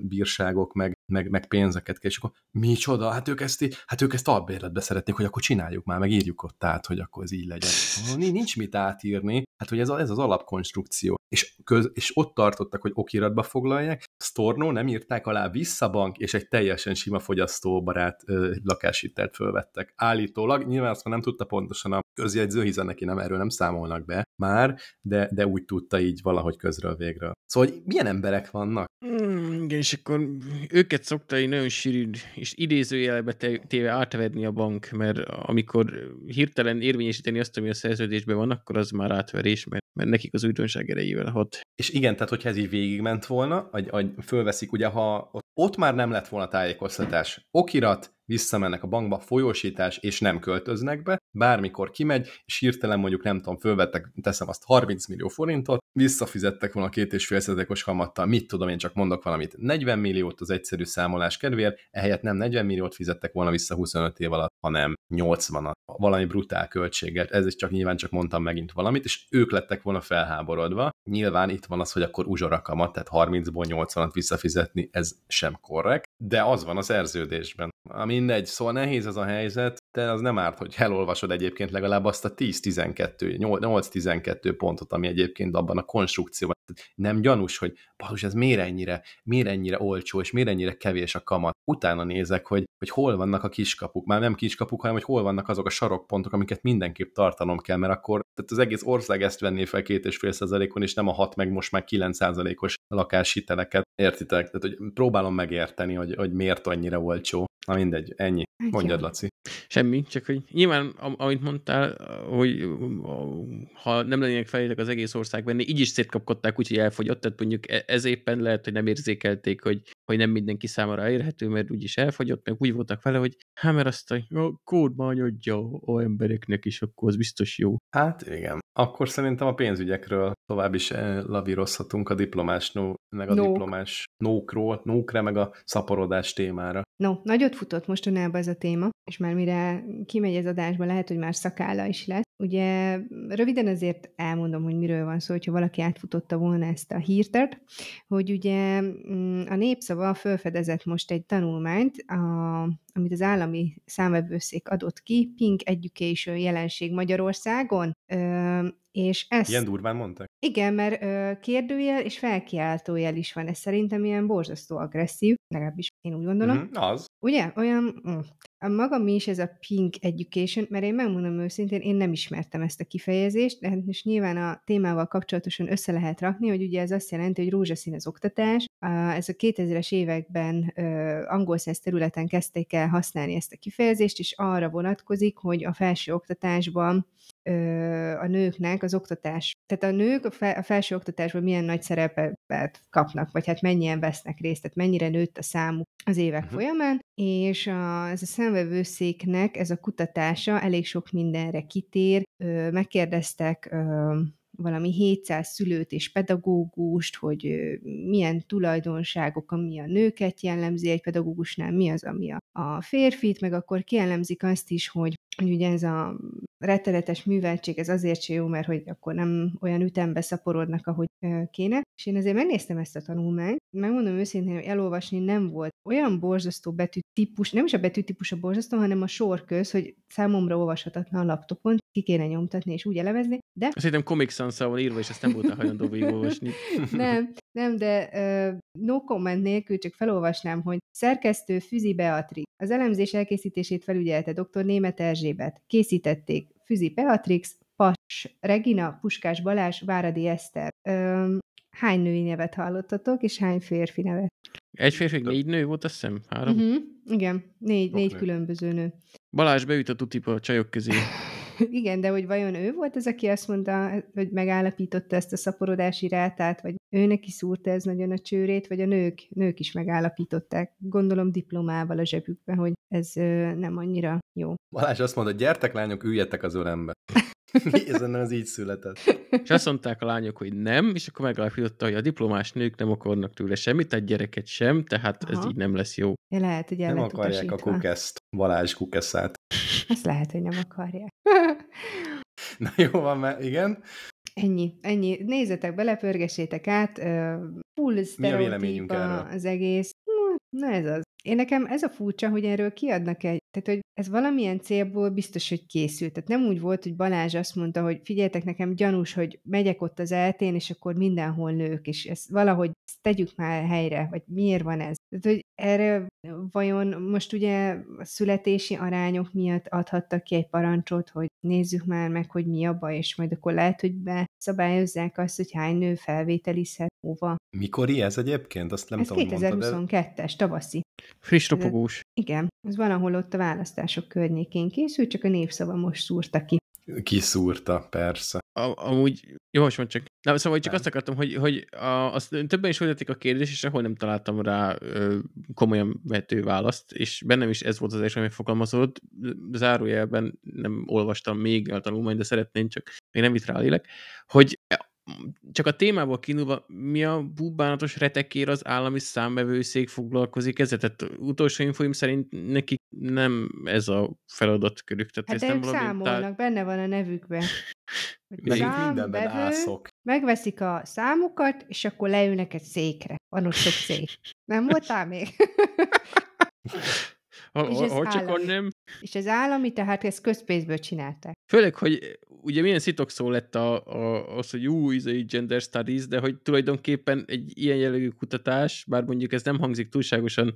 bírságok, meg, meg, meg pénzeket kell, és akkor micsoda, hát ők ezt, hát ők ezt albérletbe szeretnék, hogy akkor csináljuk már, meg írjuk ott át, hogy akkor ez így legyen. Nincs mit átírni, hát hogy ez, a, ez az alapkonstrukció. És, köz, és ott tartottak, hogy okiratba foglalják, Storno nem írták alá visszabank, és egy teljesen sima fogyasztóbarát ö, lakáshitelt fölvettek. Állítólag, nyilván azt nem tudta pontosan a közjegyző, hiszen neki nem erről nem számolnak be már, de, de úgy tudta így valahogy közről végről. Szóval, hogy milyen emberek vannak? Mm, igen, és akkor őket szokta egy nagyon sűrű és idézőjelbe téve átverni a bank, mert amikor hirtelen érvényesíteni azt, ami a szerződésben van, akkor az már átverés, mert, mert nekik az újdonság erejével hat. És igen, tehát hogyha ez így végigment volna, vagy, vagy fölveszik, ugye ha ott már nem lett volna tájékoztatás, okirat, visszamennek a bankba, folyósítás, és nem költöznek be, bármikor kimegy, és hirtelen mondjuk nem tudom, fölvettek, teszem azt 30 millió forintot, visszafizettek volna két és fél százalékos kamattal, mit tudom, én csak mondok valamit, 40 milliót az egyszerű számolás kedvéért, ehelyett nem 40 milliót fizettek volna vissza 25 év alatt, hanem 80 valami brutál költséget, ez is csak nyilván csak mondtam megint valamit, és ők lettek volna felháborodva. Nyilván itt van az, hogy akkor uzsora kamat, tehát 30-ból 80-at visszafizetni, ez sem korrekt, de az van a szerződésben. Mindegy, szóval nehéz ez a helyzet, de az nem árt, hogy elolvasod egyébként legalább azt a 10-12, 8-12 pontot, ami egyébként abban a konstrukcióban. Nem gyanús, hogy bazus, ez miért ennyire, miért ennyire olcsó, és miért ennyire kevés a kamat. Utána nézek, hogy, hogy hol vannak a kiskapuk. Már nem kiskapuk, hanem hogy hol vannak azok a sarokpontok, amiket mindenképp tartanom kell, mert akkor tehát az egész ország ezt venné fel két és fél és nem a hat meg most már 9 százalékos lakáshiteleket. Értitek? Tehát, hogy próbálom megérteni, hogy, hogy miért annyira olcsó. Na mindegy, ennyi. Mondjad, Laci. Semmi, csak hogy nyilván, amit mondtál, hogy ha nem lennének felétek az egész ország venni, így is szétkapkodták, úgyhogy elfogyott, tehát mondjuk e- ez éppen lehet, hogy nem érzékelték, hogy, hogy nem mindenki számára elérhető, mert úgyis elfogyott, meg úgy voltak vele, hogy hát mert azt a, a kódmány adja a embereknek is, akkor az biztos jó. Hát igen. Akkor szerintem a pénzügyekről tovább is eh, lavírozhatunk a diplomás no, meg a Nók. diplomás nókról, nókre, meg a szaporodás témára. No, nagyot futott mostanában ez a téma, és már mire kimegy ez adásba, lehet, hogy már szakálla is lesz. Ugye röviden azért elmondom, hogy miről van szó, hogyha valaki átfutotta volna ezt a hírtet, hogy ugye mm, a népszava felfedezett most egy tanulmányt, a, amit az állami számvevőszék adott ki, Pink Education jelenség Magyarországon, és ezt... Ilyen durván mondták? Igen, mert ö, kérdőjel és felkiáltójel is van. Ez szerintem ilyen borzasztó agresszív, legalábbis én úgy gondolom. Mm, az. Ugye? Olyan... Mm. A maga mi is ez a Pink Education, mert én megmondom őszintén, én nem ismertem ezt a kifejezést, de hát most nyilván a témával kapcsolatosan össze lehet rakni, hogy ugye ez azt jelenti, hogy rózsaszín az oktatás. Ez a 2000-es években angol száz területen kezdték el használni ezt a kifejezést, és arra vonatkozik, hogy a felső oktatásban a nőknek az oktatás, tehát a nők a, fel, a felső oktatásban milyen nagy szerepet kapnak, vagy hát mennyien vesznek részt, tehát mennyire nőtt a számuk az évek uh-huh. folyamán, és a, ez a szemvevőszéknek ez a kutatása elég sok mindenre kitér. Ö, megkérdeztek ö, valami 700 szülőt és pedagógust, hogy milyen tulajdonságok, ami a nőket jellemzi egy pedagógusnál, mi az, ami a, a férfit, meg akkor kielemzik azt is, hogy hogy ugye ez a rettenetes műveltség, ez azért se jó, mert hogy akkor nem olyan ütembe szaporodnak, ahogy kéne. És én azért megnéztem ezt a tanulmányt, megmondom őszintén, hogy elolvasni nem volt olyan borzasztó betűtípus, nem is a betűtípus a borzasztó, hanem a sorköz, hogy számomra olvashatatlan a laptopon, ki kéne nyomtatni és úgy elevezni, de... Azt hittem Comic sans van írva, és ezt nem voltál hajlandó végigolvasni. nem, nem, de uh, no comment nélkül csak felolvasnám, hogy szerkesztő Füzi Beatrix. Az elemzés elkészítését felügyelte dr. Német Erzsébet. Készítették Füzi Beatrix, Pas Regina, Puskás Balázs, Váradi Eszter. Um, hány női nevet hallottatok, és hány férfi nevet? Egy férfi, négy nő volt, azt hiszem? Három? Uh-huh. Igen, négy, négy különböző nő. Balázs beüt a tutipa a csajok közé. Igen, de hogy vajon ő volt az, aki azt mondta, hogy megállapította ezt a szaporodási rátát, vagy ő neki szúrta ez nagyon a csőrét, vagy a nők, nők is megállapították, gondolom diplomával a zsebükben, hogy ez ö, nem annyira jó. Balázs azt mondta, gyertek lányok, üljetek az örembe. Ezen az így született. És azt mondták a lányok, hogy nem, és akkor megállapította, hogy a diplomás nők nem akarnak tőle semmit, egy gyereket sem, tehát Aha. ez így nem lesz jó. Ja, lehet, hogy Nem akarják a kukeszt, Balázs kukeszát. Azt lehet, hogy nem akarják. Na jó van, mert igen. Ennyi, ennyi. Nézzetek bele, pörgessétek át. Full sztereotípa az egész. Na ez az. Én nekem ez a furcsa, hogy erről kiadnak egy, tehát hogy ez valamilyen célból biztos, hogy készült. Tehát nem úgy volt, hogy Balázs azt mondta, hogy figyeljetek nekem gyanús, hogy megyek ott az eltén, és akkor mindenhol nők, és ezt valahogy ezt tegyük már helyre, vagy miért van ez. Tehát, hogy erre vajon most ugye a születési arányok miatt adhattak ki egy parancsot, hogy nézzük már meg, hogy mi a baj, és majd akkor lehet, hogy beszabályozzák azt, hogy hány nő felvételizhet hova. Mikor ez egyébként? Azt nem ez tudom, 2022-es, tavaszi. Friss ropogós. Igen, ez valahol ott a választások környékén készült, csak a népszava most szúrta ki. Kiszúrta, persze. A, amúgy, jó, most csak. Nem, szóval csak nem. azt akartam, hogy, hogy a, azt többen is folytatik a kérdést, és ahol nem találtam rá ö, komolyan vető választ, és bennem is ez volt az első, ami fogalmazott. Zárójelben nem olvastam még a tanulmányt, de szeretném, csak még nem itt rá lélek, hogy csak a témából kínulva, mi a búbánatos retekér az állami számbevőszék foglalkozik ezzel? Tehát utolsó infoim szerint nekik nem ez a feladatkörük. Tehát hát ez nem számolnak, tár... benne van a nevükben. Számbevő, ászok. megveszik a számukat, és akkor leülnek egy székre. Van ott sok szék. Nem voltál még? Hogy csak nem? És ez állami, tehát ezt közpénzből csinálták. Főleg, hogy ugye milyen szó lett a, a, az, hogy jó, ez egy gender studies, de hogy tulajdonképpen egy ilyen jellegű kutatás, bár mondjuk ez nem hangzik túlságosan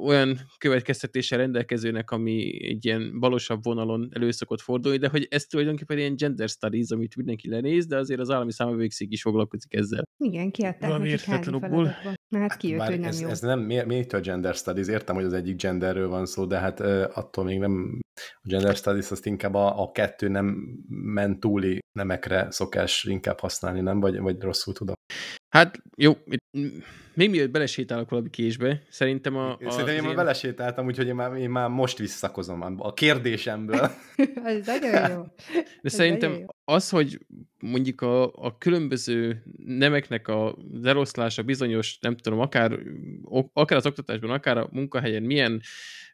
olyan következtetéssel rendelkezőnek, ami egy ilyen balosabb vonalon elő szokott fordulni, de hogy ez tulajdonképpen ilyen gender studies, amit mindenki lenéz, de azért az állami számövőkszék is foglalkozik ezzel. Igen, kiadták nekik hány feladatban. Hát kijött, hogy nem ez, jó. Ez nem, mi, mi a gender studies? Értem, hogy az egyik genderről van szó, de hát attól még nem a gender studies azt inkább a, a kettő nem ment túli nemekre szokás inkább használni, nem? Vagy, vagy rosszul tudom? Hát jó, még mielőtt belesétálok valami késbe, szerintem a... a szerintem én már belesétáltam, úgyhogy én már, én már most visszakozom a kérdésemből. Ez nagyon jó. De Ez szerintem az, hogy mondjuk a, a különböző nemeknek a eloszlása bizonyos, nem tudom, akár, akár az oktatásban, akár a munkahelyen milyen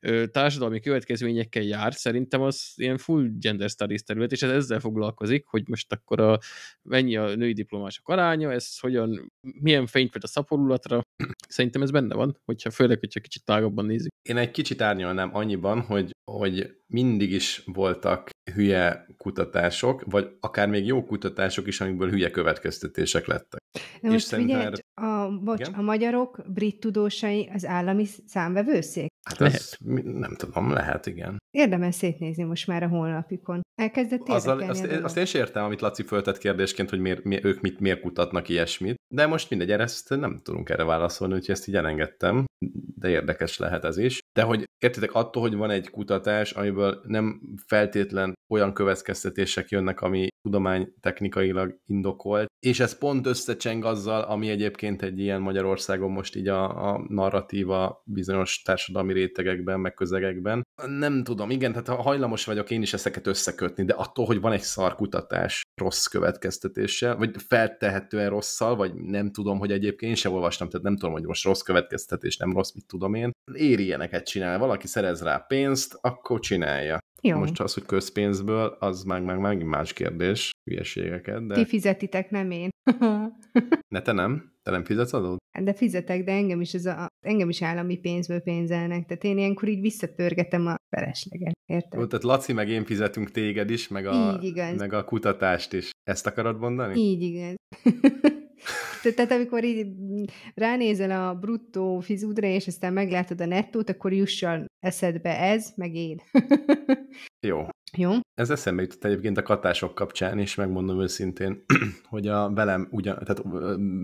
ö, társadalmi következményekkel jár, szerintem az ilyen full gender studies terület, és ez ezzel foglalkozik, hogy most akkor a, mennyi a női diplomások aránya, ez hogyan, milyen fényt vet a szaporulatra, szerintem ez benne van, hogyha főleg, hogyha kicsit tágabban nézzük. Én egy kicsit árnyalnám annyiban, hogy, hogy mindig is voltak hülye kutatások, vagy akár még jó kutatások is, amikből hülye következtetések lettek. De most figyelj, erre... a, bocs, a magyarok brit tudósai az állami számvevőszék? Hát lehet. ez nem tudom, lehet, igen. Érdemes szétnézni most már a honlapikon. Elkezdett Azzal, azt, azt én sem értem, amit Laci föltett kérdésként, hogy miért, mi, ők mit, miért kutatnak ilyesmit, de most mindegy, ezt nem tudunk erre válaszolni, úgyhogy ezt így elengedtem, de érdekes lehet ez is. De hogy értitek, attól, hogy van egy kutatás, amiből nem feltétlen olyan következtetések jönnek, ami tudománytechnikailag indokolt, és ez pont összecseng azzal, ami egyébként egy ilyen Magyarországon most így a, a narratíva bizonyos társadalmi rétegekben, meg közegekben. Nem tudom, igen, tehát hajlamos vagyok én is ezeket összekötni, de attól, hogy van egy szarkutatás rossz következtetéssel, vagy feltehetően rosszal, vagy nem tudom, hogy egyébként én sem olvastam, tehát nem tudom, hogy most rossz következtetés, nem rossz, mit tudom én. Éri ilyeneket csinál, valaki szerez rá pénzt, akkor csinálja. Jó. Most az, hogy közpénzből, az meg, meg megint más kérdés, hülyeségeket, de... Ti fizetitek, nem én. ne, te nem? Te nem fizetsz adót? Hát de fizetek, de engem is, ez a, engem is állami pénzből pénzelnek, tehát én ilyenkor így visszapörgetem a felesleget, érted? Jó, tehát Laci meg én fizetünk téged is, meg a, meg a kutatást is. Ezt akarod mondani? Így igaz. Tehát amikor így ránézel a bruttó fizudra, és aztán meglátod a nettót, akkor jusson eszedbe ez, meg én. Jó. Jó. Ez eszembe jutott egyébként a katások kapcsán is, megmondom őszintén, hogy a velem, ugyan, tehát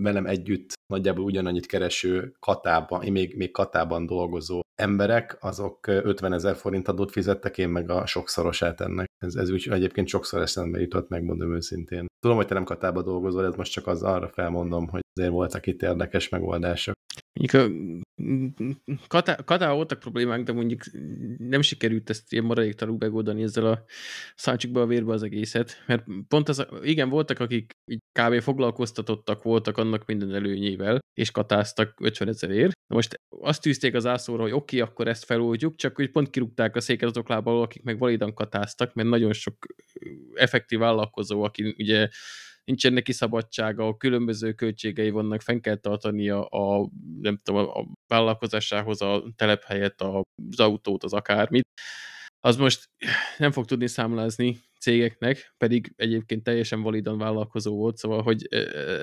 velem együtt nagyjából ugyanannyit kereső katában, én még, még katában dolgozó emberek, azok 50 ezer forint adót fizettek, én meg a sokszorosát ennek. Ez, ez úgy egyébként sokszor eszembe jutott, megmondom őszintén. Tudom, hogy te nem katában dolgozol, ez most csak az arra felmondom, hogy azért voltak itt érdekes megoldások. Mondjuk a Katá, voltak problémák, de mondjuk nem sikerült ezt ilyen maradéktalanul megoldani ezzel a száncsukba a vérbe az egészet, mert pont az, igen, voltak, akik így kb. foglalkoztatottak voltak annak minden előnyével, és katáztak 50 ezerért. Most azt tűzték az ászóra, hogy oké, okay, akkor ezt feloldjuk, csak hogy pont kirúgták a széket azok lából, akik meg validan katáztak, mert nagyon sok effektív vállalkozó, aki ugye nincsen neki szabadsága, a különböző költségei vannak, fenn kell tartania a, nem tudom, a vállalkozásához a telephelyet, az autót, az akármit, az most nem fog tudni számlázni cégeknek, pedig egyébként teljesen validan vállalkozó volt, szóval, hogy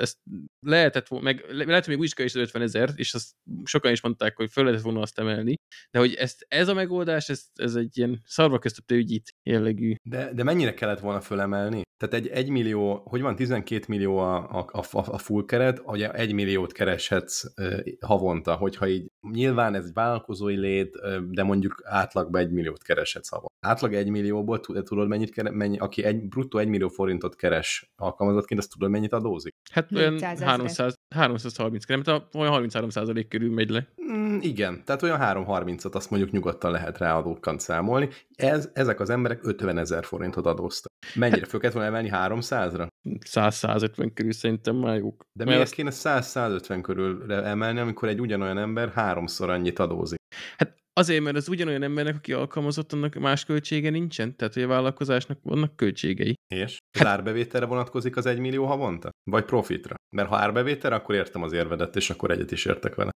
ezt lehetett meg lehet, hogy még úgy is 50 ezer, és azt sokan is mondták, hogy föl lehetett volna azt emelni, de hogy ezt, ez a megoldás, ez, ez egy ilyen szarva köztötte ügyit jellegű. De, de mennyire kellett volna fölemelni? Tehát egy 1 millió, hogy van 12 millió a, a, a, a full keret, ugye 1 milliót kereshetsz uh, havonta, hogyha így nyilván ez egy vállalkozói lét, de mondjuk átlagban 1 milliót kereshetsz havonta. Átlag 1 millióból tudod mennyit keres, mennyi, aki egy, bruttó 1 millió forintot keres alkalmazottként, azt tudod mennyit adózik? Hát olyan 300, 330, nem, olyan 33 százalék körül megy le. Mm, igen, tehát olyan 330-at azt mondjuk nyugodtan lehet rá számolni. Ez, ezek az emberek 50 ezer forintot adóztak. Mennyire hát, föl kellett volna emelni 300-ra? 100-150 körül szerintem már jók. De miért azt... kéne 100-150 körül emelni, amikor egy ugyanolyan ember háromszor annyit adózik? Hát Azért, mert az ugyanolyan embernek, aki alkalmazott, annak más költsége nincsen? Tehát, hogy a vállalkozásnak vannak költségei. És? Hát... árbevételre vonatkozik az egy millió havonta? Vagy profitra? Mert ha árbevételre, akkor értem az érvedet, és akkor egyet is értek vele.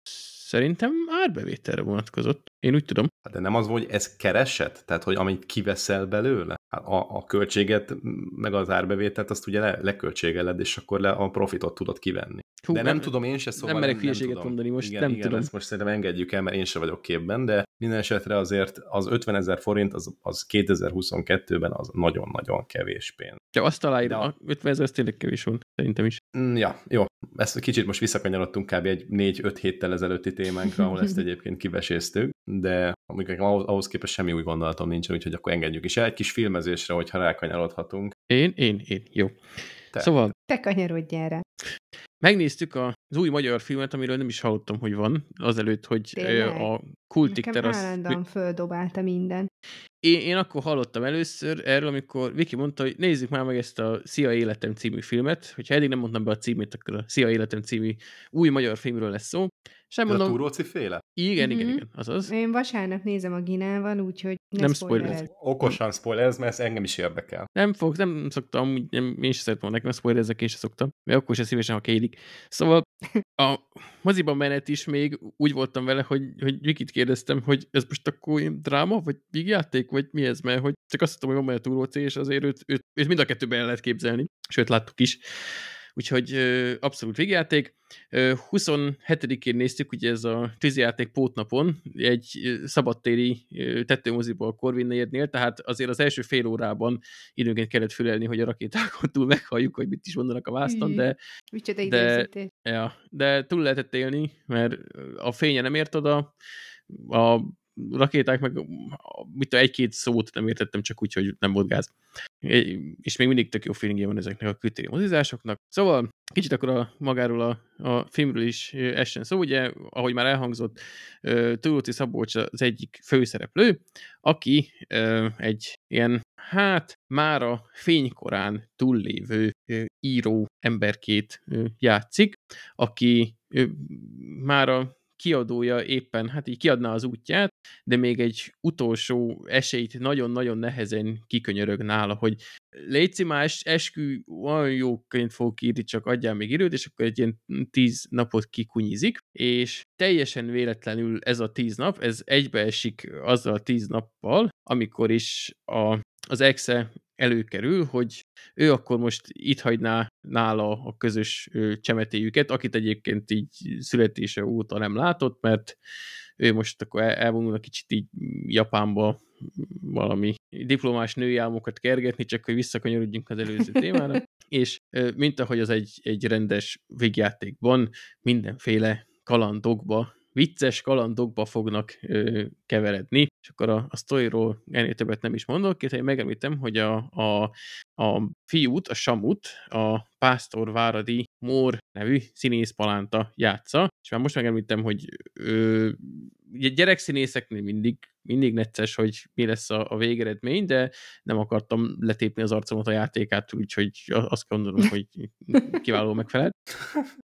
Szerintem árbevételre vonatkozott. Én úgy tudom. Hát de nem az, hogy ez keresett? Tehát, hogy amit kiveszel belőle? Hát a, a költséget, meg az árbevételt, azt ugye le, leköltségeled, és akkor le a profitot tudod kivenni. Hú, de nem, nem tudom én se, szóval nem merek hülyeséget mondani most, igen, nem igen, tudom. ezt most szerintem engedjük el, mert én sem vagyok képben, de minden esetre azért az 50 ezer forint az, az 2022-ben az nagyon-nagyon kevés pénz. Ja, azt aláírom, a 50 ezer tényleg kevés volt, szerintem is. Mm, ja, jó. Ezt kicsit most visszakanyarodtunk kb. egy 4-5 héttel ezelőtti témánkra, ahol ezt egyébként kiveséztük, de ahhoz, ahhoz képest semmi új gondolatom nincsen, úgyhogy akkor engedjük is el egy kis filmezésre, hogyha rákanyarodhatunk. Én, én, én, jó. Te. Szóval... Te kanyarodj erre. Megnéztük az új magyar filmet, amiről nem is hallottam, hogy van, azelőtt, hogy Tényleg? a Kultik Nekem terasz... földobálta minden. Én, én akkor hallottam először erről, amikor Viki mondta, hogy nézzük már meg ezt a Szia Életem című filmet, hogyha eddig nem mondtam be a címét, akkor a Szia Életem című új magyar filmről lesz szó. Sem mondom, a Túróci féle? Igen, mm-hmm. igen, igen, azaz. Én vasárnap nézem a Ginával, úgyhogy ne nem spoilerez. Okosan spoilerez, mert ez engem is érdekel. Nem fog, nem szoktam, nem, én sem szeretem nekem spoilerezek, én sem szoktam, mert akkor sem szívesen, ha kérik. Szóval a moziban menet is még úgy voltam vele, hogy, hogy Vikit kérdeztem, hogy ez most akkor dráma, vagy vígjáték, vagy mi ez, mert hogy csak azt mondtam, hogy van benne túróci, és azért őt, őt, őt mind a kettőben el lehet képzelni, sőt láttuk is úgyhogy abszolút végjáték. 27-én néztük, ugye ez a tűzijáték pótnapon, egy szabadtéri tetőmoziból a Corvin tehát azért az első fél órában időnként kellett fülelni, hogy a rakétákon túl meghalljuk, hogy mit is mondanak a vászton, de, de, ja, de túl lehetett élni, mert a fénye nem ért oda, a rakéták, meg mit egy-két szót nem értettem, csak úgy, hogy nem volt gáz. És még mindig tök jó feelingje van ezeknek a kültéri mozizásoknak. Szóval kicsit akkor a, magáról a, a filmről is essen szó, ugye, ahogy már elhangzott, Tudóti Szabolcs az egyik főszereplő, aki egy ilyen, hát mára fénykorán túllévő író emberkét játszik, aki már a kiadója éppen, hát így kiadná az útját, de még egy utolsó esélyt nagyon-nagyon nehezen kikönyörög nála, hogy légy más eskü, olyan jó könyv fogok írni, csak adjál még időt, és akkor egy ilyen tíz napot kikunyizik, és teljesen véletlenül ez a tíz nap, ez egybeesik azzal a tíz nappal, amikor is a, az exe előkerül, hogy ő akkor most itt hagyná nála a közös csemetéjüket, akit egyébként így születése óta nem látott, mert ő most akkor elvonulna kicsit így Japánba valami diplomás női álmokat kergetni, csak hogy visszakanyarodjunk az előző témára, és mint ahogy az egy, egy rendes végjátékban mindenféle kalandokba vicces kalandokba fognak ö, keveredni, és akkor a, a sztoriról ennél többet nem is mondok, két megemlítem, hogy a, a, a fiút, a Samut, a Pásztor Váradi Mór nevű színészpalánta játsza, és már most megemlítem, hogy ö, ugye gyerekszínészeknél mindig, mindig necces, hogy mi lesz a, a végeredmény, de nem akartam letépni az arcomat a játékát, úgyhogy azt gondolom, hogy kiváló megfelelt.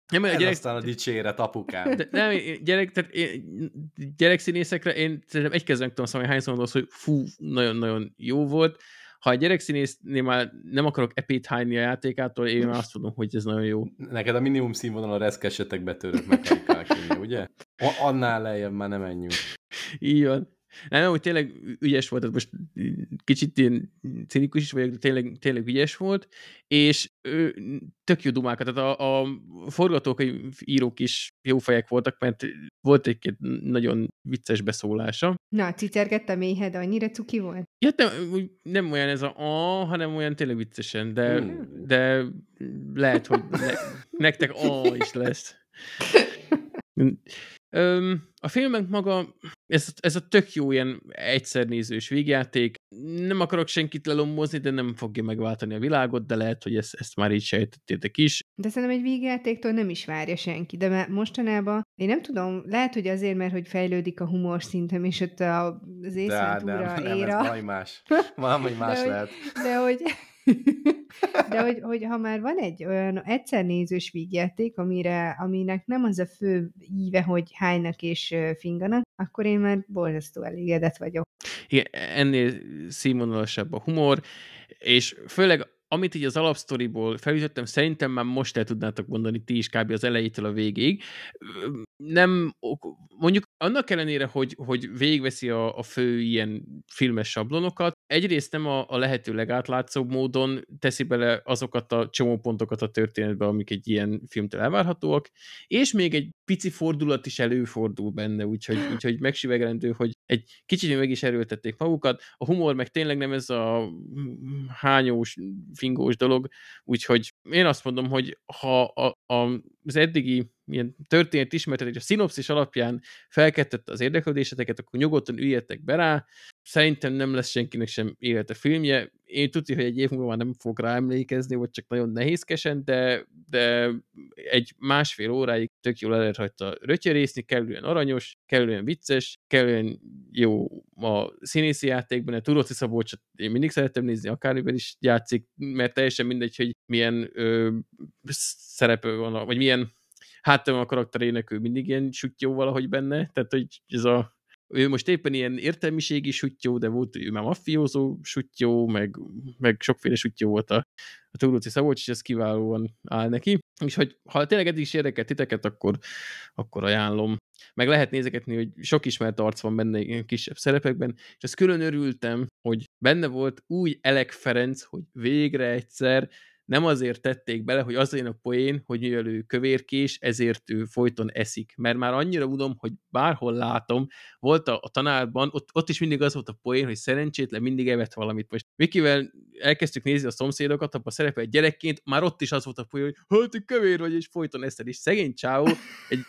Nem, Ez gyerek... aztán a dicséret, apukám. De, nem, gyerek, tehát én, gyerekszínészekre én szerintem egy kezdem tudom hogy hányszor mondasz, hogy fú, nagyon-nagyon jó volt. Ha a gyerekszínésznél már nem akarok epét hányni a játékától, én már azt mondom, hogy ez nagyon jó. Neked a minimum színvonal a reszkesetek betörők mechanikák, ugye? Annál lejjebb már nem menjünk. Így van. Nem, hogy tényleg ügyes volt, most kicsit ilyen cinikus is vagyok, de tényleg, tényleg ügyes volt, és ő, tök jó dumákat, tehát a, a forgatókönyv írók is jó fejek voltak, mert volt egy nagyon vicces beszólása. Na, cicergette méhed, annyira cuki volt? Ja, nem, nem olyan ez a a, hanem olyan tényleg viccesen, de, hmm. de lehet, hogy ne, nektek a is lesz. Öm, a filmek maga, ez, ez a tök jó ilyen egyszernézős végjáték. Nem akarok senkit lelombozni, de nem fogja megváltani a világot, de lehet, hogy ezt, ezt már így sejtettétek is. De szerintem egy végjátéktól nem is várja senki, de mostanában én nem tudom, lehet, hogy azért, mert hogy fejlődik a humor szintem, és ott az észrentúra éra. Nem, ez valami más. Valami más de, lehet. Hogy, de hogy de hogy, hogy ha már van egy olyan egyszer nézős vígjáték, amire, aminek nem az a fő íve, hogy hánynak és finganak, akkor én már borzasztó elégedett vagyok. Igen, ennél színvonalasabb a humor, és főleg amit így az alapsztoriból felütöttem, szerintem már most el tudnátok mondani ti is kb. az elejétől a végéig. Nem, mondjuk annak ellenére, hogy, hogy végigveszi a, a fő ilyen filmes sablonokat, egyrészt nem a, a lehető legátlátszóbb módon teszi bele azokat a csomópontokat a történetbe, amik egy ilyen filmtől elvárhatóak, és még egy pici fordulat is előfordul benne, úgyhogy, úgyhogy megsüvegelendő, hogy egy kicsit meg is erőltették magukat. A humor meg tényleg nem ez a hányós, fingós dolog, úgyhogy én azt mondom, hogy ha a, a, az eddigi ilyen történet ismertetés a szinopszis alapján felkeltette az érdeklődéseteket, akkor nyugodtan üljetek be rá. Szerintem nem lesz senkinek sem élete filmje. Én tudja, hogy egy év múlva már nem fog rá emlékezni, vagy csak nagyon nehézkesen, de, de egy másfél óráig tök jól el lehet rajta rötyörészni, kellően aranyos, kellően vicces, kellően jó a színészi játékban, a Turóci Szabolcsot én mindig szeretem nézni, akármiben is játszik, mert teljesen mindegy, hogy milyen ö, szerepe van, vagy milyen hát a karakterének ő mindig ilyen sutyó valahogy benne, tehát hogy ez a ő most éppen ilyen értelmiségi sutyó, de volt ő már maffiózó sutyó, meg, meg sokféle sutyó volt a, a Turuci Szabolcs, és ez kiválóan áll neki. És hogy ha tényleg eddig is érdekel titeket, akkor, akkor ajánlom. Meg lehet nézegetni, hogy sok ismert arc van benne ilyen kisebb szerepekben, és ezt külön örültem, hogy benne volt új Elek Ferenc, hogy végre egyszer nem azért tették bele, hogy az a poén, hogy mivel ő kövérkés, ezért ő folyton eszik. Mert már annyira tudom, hogy bárhol látom, volt a, a tanárban, ott, ott is mindig az volt a poén, hogy szerencsétlen mindig evett valamit. Most Vikivel elkezdtük nézni a szomszédokat, abban szerepel egy gyerekként, már ott is az volt a poén, hogy hát, kövér vagy, és folyton eszed. És szegény csáó egy,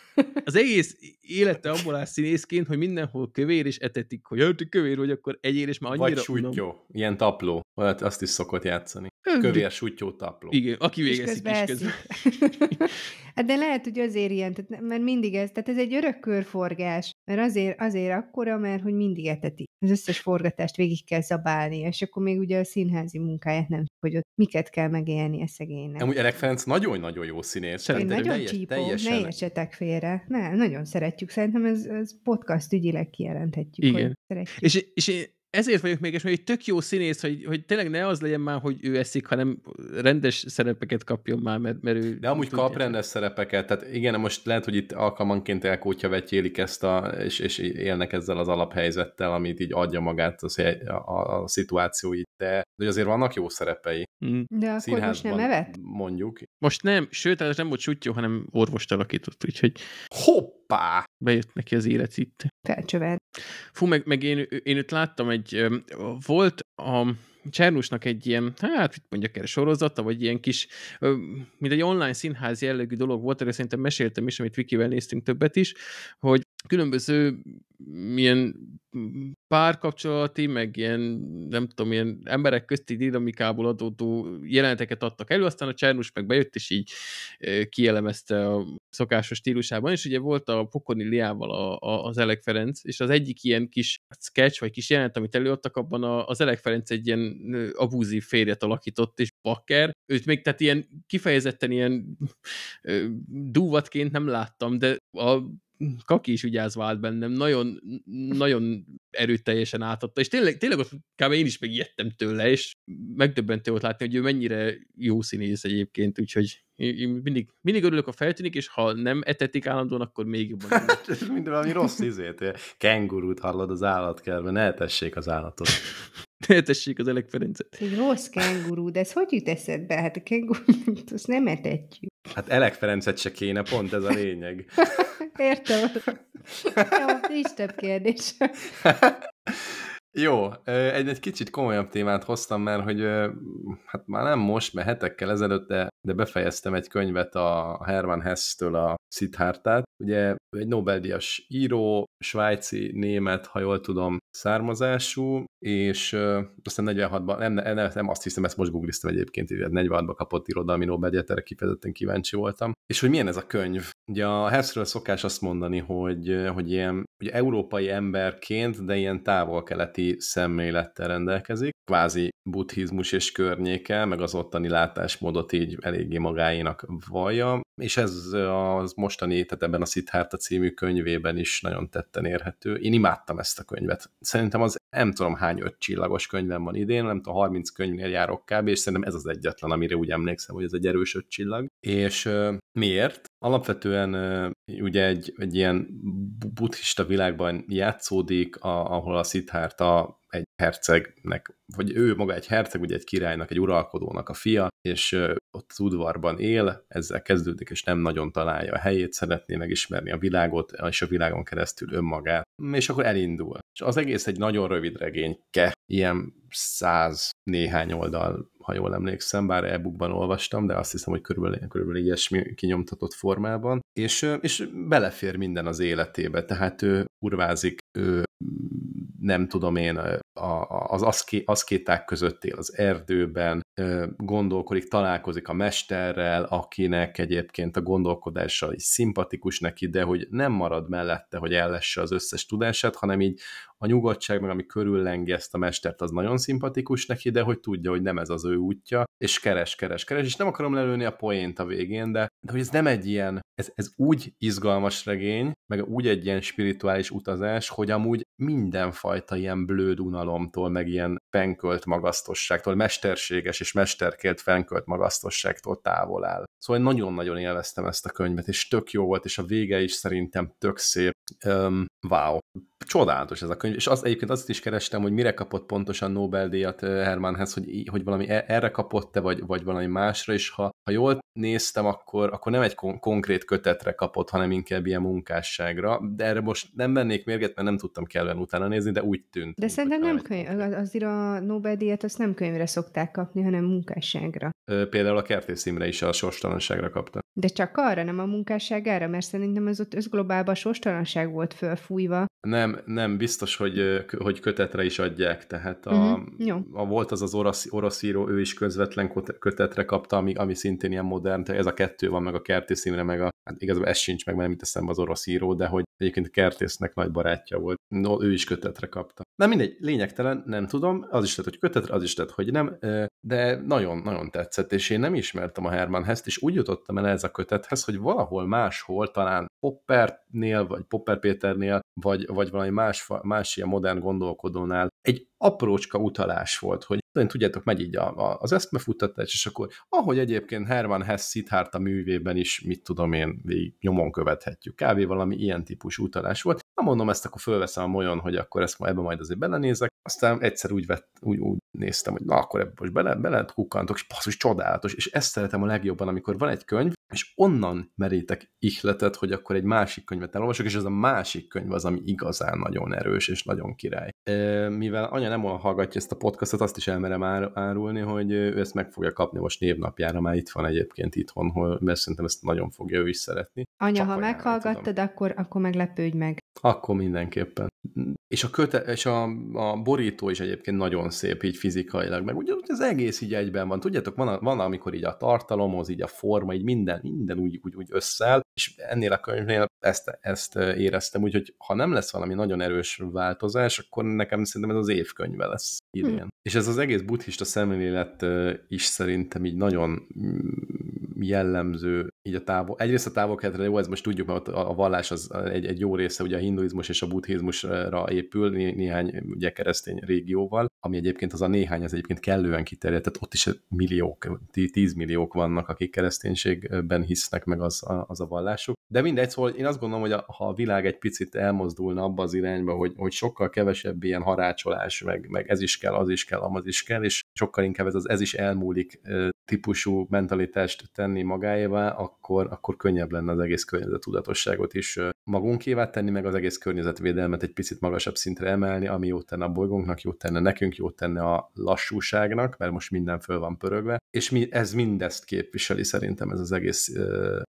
az egész élete abból áll színészként, hogy mindenhol kövér, és etetik, hogy hát, kövér vagy, akkor egyél, és már annyira Vagy sútyó, ilyen tapló. Olyat azt is szokott játszani. Kövér sútyó tapló. Igen, aki végeszik is közben. hát de lehet, hogy azért ilyen, tehát, mert mindig ez, tehát ez egy örök körforgás, mert azért, azért akkora, mert hogy mindig eteti. Az összes forgatást végig kell zabálni, és akkor még ugye a színházi munkáját nem hogy ott miket kell megélni a szegénynek. Amúgy Elek Ferenc nagyon-nagyon jó színész. Szerintem nagyon teljes, csípó, teljesen... ne értsetek félre. Ne, nagyon szeretjük. Szerintem ez, ez podcast ügyileg kijelenthetjük, Igen. hogy szeretjük. És, és ezért vagyok még, és hogy egy tök jó színész, hogy, hogy tényleg ne az legyen már, hogy ő eszik, hanem rendes szerepeket kapjon már, mert, mert ő... De amúgy kap rendes szerepeket, tehát igen, most lehet, hogy itt alkalmanként elkótya vetjélik ezt, a, és, és élnek ezzel az alaphelyzettel, amit így adja magát az, a, a, a szituáció így, de, de azért vannak jó szerepei. Mm. De akkor most nem evett? Mondjuk. Most nem, sőt, ez nem volt sutyó, hanem orvost alakított, úgyhogy... Hoppá! Bejött neki az élet itt. Felcsövet. Fú, meg, meg én, én őt láttam egy, volt a Csernusnak egy ilyen, hát mit mondjak erre, sorozata, vagy ilyen kis, mint egy online színház jellegű dolog volt, erre szerintem meséltem is, amit Vikivel néztünk többet is, hogy különböző milyen párkapcsolati, meg ilyen, nem tudom, ilyen emberek közti dinamikából adódó jeleneteket adtak elő, aztán a Csernus meg bejött, és így kielemezte a szokásos stílusában, és ugye volt a Pokoni Liával a, a, az Elek Ferenc, és az egyik ilyen kis sketch, vagy kis jelenet, amit előadtak, abban a, az Elek Ferenc egy ilyen abúzív férjet alakított, és bakker, őt még tehát ilyen kifejezetten ilyen dúvatként nem láttam, de a kaki is vigyázva állt bennem, nagyon, nagyon erőteljesen átadta, és tényleg, tényleg ott kb. én is megijedtem tőle, és megdöbbentő volt látni, hogy ő mennyire jó színész egyébként, úgyhogy én mindig, mindig örülök, a feltűnik, és ha nem etetik állandóan, akkor még jobban. Ez mind valami rossz izét. Kengurút hallod az állatkertben, ne etessék az állatot. etessék az Elek Ferencet. Egy rossz kengurú, de ez hogy jut eszedbe? Hát a kengurút, azt nem etetjük. Hát Elek Ferencet se kéne, pont ez a lényeg. Értem. Jó, nincs több kérdés. Jó, egy, egy kicsit komolyabb témát hoztam, mert hogy hát már nem most, mert hetekkel ezelőtt, de, de befejeztem egy könyvet a Hermann Hesse-től a Siddhartát. Ugye egy Nobel-díjas író, svájci, német, ha jól tudom, származású, és uh, aztán 46-ban, nem, nem, nem azt hiszem, ezt most googliztam egyébként, 46-ban kapott irodalmi Nobel-díjat, erre kifejezetten kíváncsi voltam. És hogy milyen ez a könyv? Ugye a Hessről szokás azt mondani, hogy, hogy ilyen ugye európai emberként, de ilyen távol-keleti szemlélettel rendelkezik, kvázi buddhizmus és környéke, meg az ottani látásmódot így eléggé magáénak vallja, és ez az mostani, tehát ebben a Siddhartha című könyvében is nagyon tetten érhető. Én imádtam ezt a könyvet. Szerintem az nem tudom hány öt csillagos könyvem van idén, nem tudom, 30 könyvnél járok kb, és szerintem ez az egyetlen, amire úgy emlékszem, hogy ez egy erős öt csillag. És miért? Alapvetően ugye egy, egy ilyen buddhista világban játszódik, a, ahol a Siddhartha egy hercegnek, vagy ő maga egy herceg, ugye egy királynak, egy uralkodónak a fia, és ott az udvarban él, ezzel kezdődik, és nem nagyon találja a helyét, szeretné megismerni a világot, és a világon keresztül önmagát, és akkor elindul. És az egész egy nagyon rövid regényke, ilyen száz néhány oldal, ha jól emlékszem, bár e-bookban olvastam, de azt hiszem, hogy körülbelül, körülbelül ilyesmi kinyomtatott formában, és, és belefér minden az életébe, tehát ő urvázik, ő nem tudom én, az aszkéták között él az erdőben, gondolkodik, találkozik a mesterrel, akinek egyébként a gondolkodása is szimpatikus neki, de hogy nem marad mellette, hogy ellesse az összes tudását, hanem így a nyugodtság, meg ami körüllengi ezt a mestert, az nagyon szimpatikus neki, de hogy tudja, hogy nem ez az ő útja, és keres, keres, keres, és nem akarom lelőni a poént a végén, de, de hogy ez nem egy ilyen, ez, ez úgy izgalmas regény, meg úgy egy ilyen spirituális utazás, hogy amúgy mindenfajta ilyen blőd unalomtól, meg ilyen fenkölt magasztosságtól, mesterséges és mesterkélt fenkölt magasztosságtól távol áll. Szóval nagyon-nagyon élveztem ezt a könyvet, és tök jó volt, és a vége is szerintem tök szép. Um, wow. Csodálatos ez a könyv, és az, egyébként azt is kerestem, hogy mire kapott pontosan Nobel-díjat Hermannhez, hogy, hogy valami e, erre kapott-e, vagy, vagy valami másra, és ha, ha jól néztem, akkor, akkor nem egy kon- konkrét kötetre kapott, hanem inkább ilyen munkásságra, de erre most nem vennék mérget, mert nem tudtam kellően utána nézni, de úgy tűnt. De szerintem nem könyv, azért a Nobel-díjat azt nem könyvre szokták kapni, hanem munkásságra. Például a Kertész Imre is a sorstalanságra kapta. De csak arra, nem a munkásságára, mert szerintem ez ott összglobálban sorstalanság volt fölfújva. Nem, nem, biztos, hogy, hogy kötetre is adják, tehát a, uh-huh. Jó. a volt az az orosz, orosz író, ő is közvetlen kötetre kapta, ami, ami szintén ilyen modern, tehát ez a kettő van, meg a Kertész Imre, meg a, hát igazából ez sincs meg, mert nem teszem az orosz író, de hogy egyébként a Kertésznek nagy barátja volt, no, ő is kötetre kapta. Na mindegy, lényegtelen, nem tudom, az is lehet, hogy kötetre, az is lehet, hogy nem, de nagyon-nagyon tetszett, és én nem ismertem a Herman Hest, és úgy jutottam el ez a kötethez, hogy valahol máshol, talán Poppernél, vagy Popper Péternél, vagy, vagy valami más, más ilyen modern gondolkodónál egy aprócska utalás volt, hogy tudjátok, megy így a, a, az eszmefuttatás, és akkor ahogy egyébként Herman Hess Siddhartha művében is, mit tudom én, végig nyomon követhetjük. Kb. valami ilyen típusú utalás volt. Ha mondom ezt, akkor fölveszem a molyon, hogy akkor ezt ebbe majd azért belenézek. Aztán egyszer úgy, vett, úgy, úgy néztem, hogy na, akkor ebbe most bele, bele kukkantok, és passzus, csodálatos. És ezt szeretem a legjobban, amikor van egy könyv, és onnan merítek ihletet, hogy akkor egy másik könyvet elolvasok, és ez a másik könyv az, ami igazán nagyon erős és nagyon király. Mivel anya nem hallgatja ezt a podcastot, azt is elmerem árulni, hogy ő ezt meg fogja kapni most névnapjára, már itt van egyébként itthon, hol, mert szerintem ezt nagyon fogja ő is szeretni. Anya, Csak ha meghallgattad, akkor, akkor meglepődj meg. Akkor mindenképpen. És a, köte, és a, a borító is egyébként nagyon szép így fizikailag, meg ugye az egész így egyben van. Tudjátok, van, van amikor így a tartalomhoz, így a forma, így minden, minden úgy, úgy, úgy összeáll, és ennél a könyvnél ezt, ezt éreztem, úgyhogy ha nem lesz valami nagyon erős változás, akkor nekem szerintem ez az évkönyve lesz idén. Hm. És ez az egész buddhista szemlélet is szerintem így nagyon mm, jellemző így a távol. Egyrészt a távol jó, ez most tudjuk, mert a vallás az egy, egy jó része, ugye a hinduizmus és a buddhizmusra épül, né, néhány ugye keresztény régióval, ami egyébként az a néhány, az egyébként kellően kiterjedt, tehát ott is milliók, tízmilliók vannak, akik kereszténységben hisznek, meg az a, az a vallásuk. De mindegy, szóval én azt gondolom, hogy a, ha a világ egy picit elmozdulna abba az irányba, hogy, hogy sokkal kevesebb ilyen harácsolás, meg, meg ez is kell, az is kell, amaz is kell, és sokkal inkább ez az ez is elmúlik típusú mentalitást tenni magáévá, akkor, akkor könnyebb lenne az egész környezet tudatosságot is magunkévá tenni, meg az egész környezetvédelmet egy picit magasabb szintre emelni, ami jót tenne a bolygónknak, jót tenne nekünk, jót tenne a lassúságnak, mert most minden föl van pörögve, és mi, ez mindezt képviseli szerintem ez az egész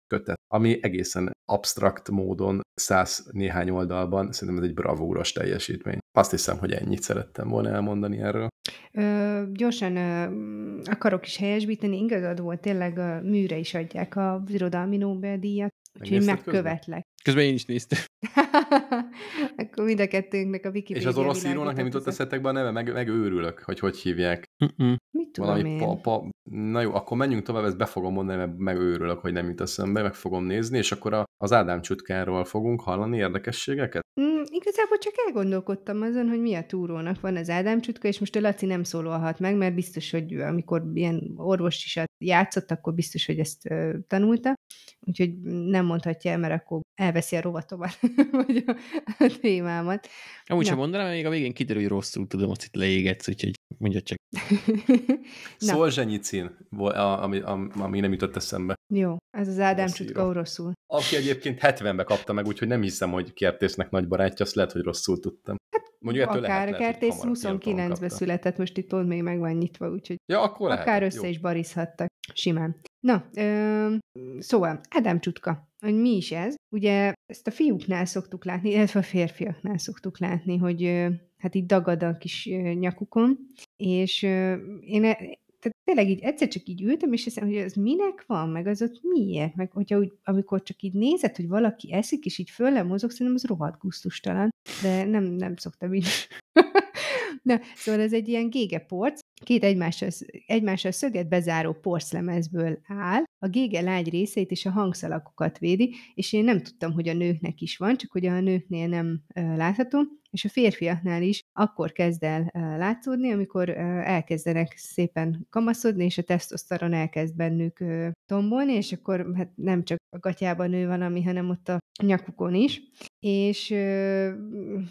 kötet, ami egészen absztrakt módon száz néhány oldalban, szerintem ez egy bravúros teljesítmény. Azt hiszem, hogy ennyit szerettem volna elmondani erről. Ö, gyorsan ö, akarok is helyesbíteni, igazad volt, tényleg a műre is adják a irodalmi Nobel-díjat, úgyhogy megkövetlek. Közben? közben én is néztem. Akkor mind a kettőnknek a Wikipedia És az orosz írónak nem jutott eszetekbe a neve? Meg, meg őrülök, hogy hogy hívják. Mm-mm. Mit tudom Valami én? Pa, pa, na jó, akkor menjünk tovább, ezt be fogom mondani, mert megőrülök, hogy nem jut eszembe, meg fogom nézni, és akkor a, az Ádám csutkáról fogunk hallani érdekességeket? Mm, igazából csak elgondolkodtam azon, hogy mi a túrónak van az Ádám csutka, és most a Laci nem szólolhat meg, mert biztos, hogy amikor ilyen orvos is játszott, akkor biztos, hogy ezt uh, tanulta, úgyhogy nem mondhatja el, mert akkor elveszi a rovatomat, vagy a, a témámat. Amúgy sem mondanám, még a végén kiderül, hogy rosszul tudom, azt itt leégetsz, úgyhogy mondja csak. Szolzsenyicin, ami, ami nem jutott eszembe. Jó, ez az Ádám csutka rosszul. Aki egyébként 70-be kapta meg, úgyhogy nem hiszem, hogy Kertésznek nagy barátja, azt lehet, hogy rosszul tudtam. Hát Mondjuk ettől Akár lehet, Kertész 29-ben született, most itt pont még meg van nyitva, úgyhogy ja, akkor akár lehet, össze jó. is barizhattak. Simán. Na, ö, szóval, Ádám csutka, hogy mi is ez? Ugye ezt a fiúknál szoktuk látni, illetve a férfiaknál szoktuk látni, hogy hát így dagad a kis nyakukon, és én e, tehát tényleg így egyszer csak így ültem, és hiszem, hogy ez minek van, meg az ott miért, meg hogyha úgy, amikor csak így nézed, hogy valaki eszik, és így fölle mozog, szerintem az rohadt gusztustalan, de nem, nem szoktam így. Na, szóval ez egy ilyen gégeporc, két egymással, egymással szöget bezáró porclemezből áll, a gége lágy részeit és a hangszalakokat védi, és én nem tudtam, hogy a nőknek is van, csak hogy a nőknél nem látható, és a férfiaknál is akkor kezd el látszódni, amikor elkezdenek szépen kamaszodni, és a tesztoszteron elkezd bennük tombolni, és akkor hát nem csak a gatyában nő valami, hanem ott a nyakukon is, és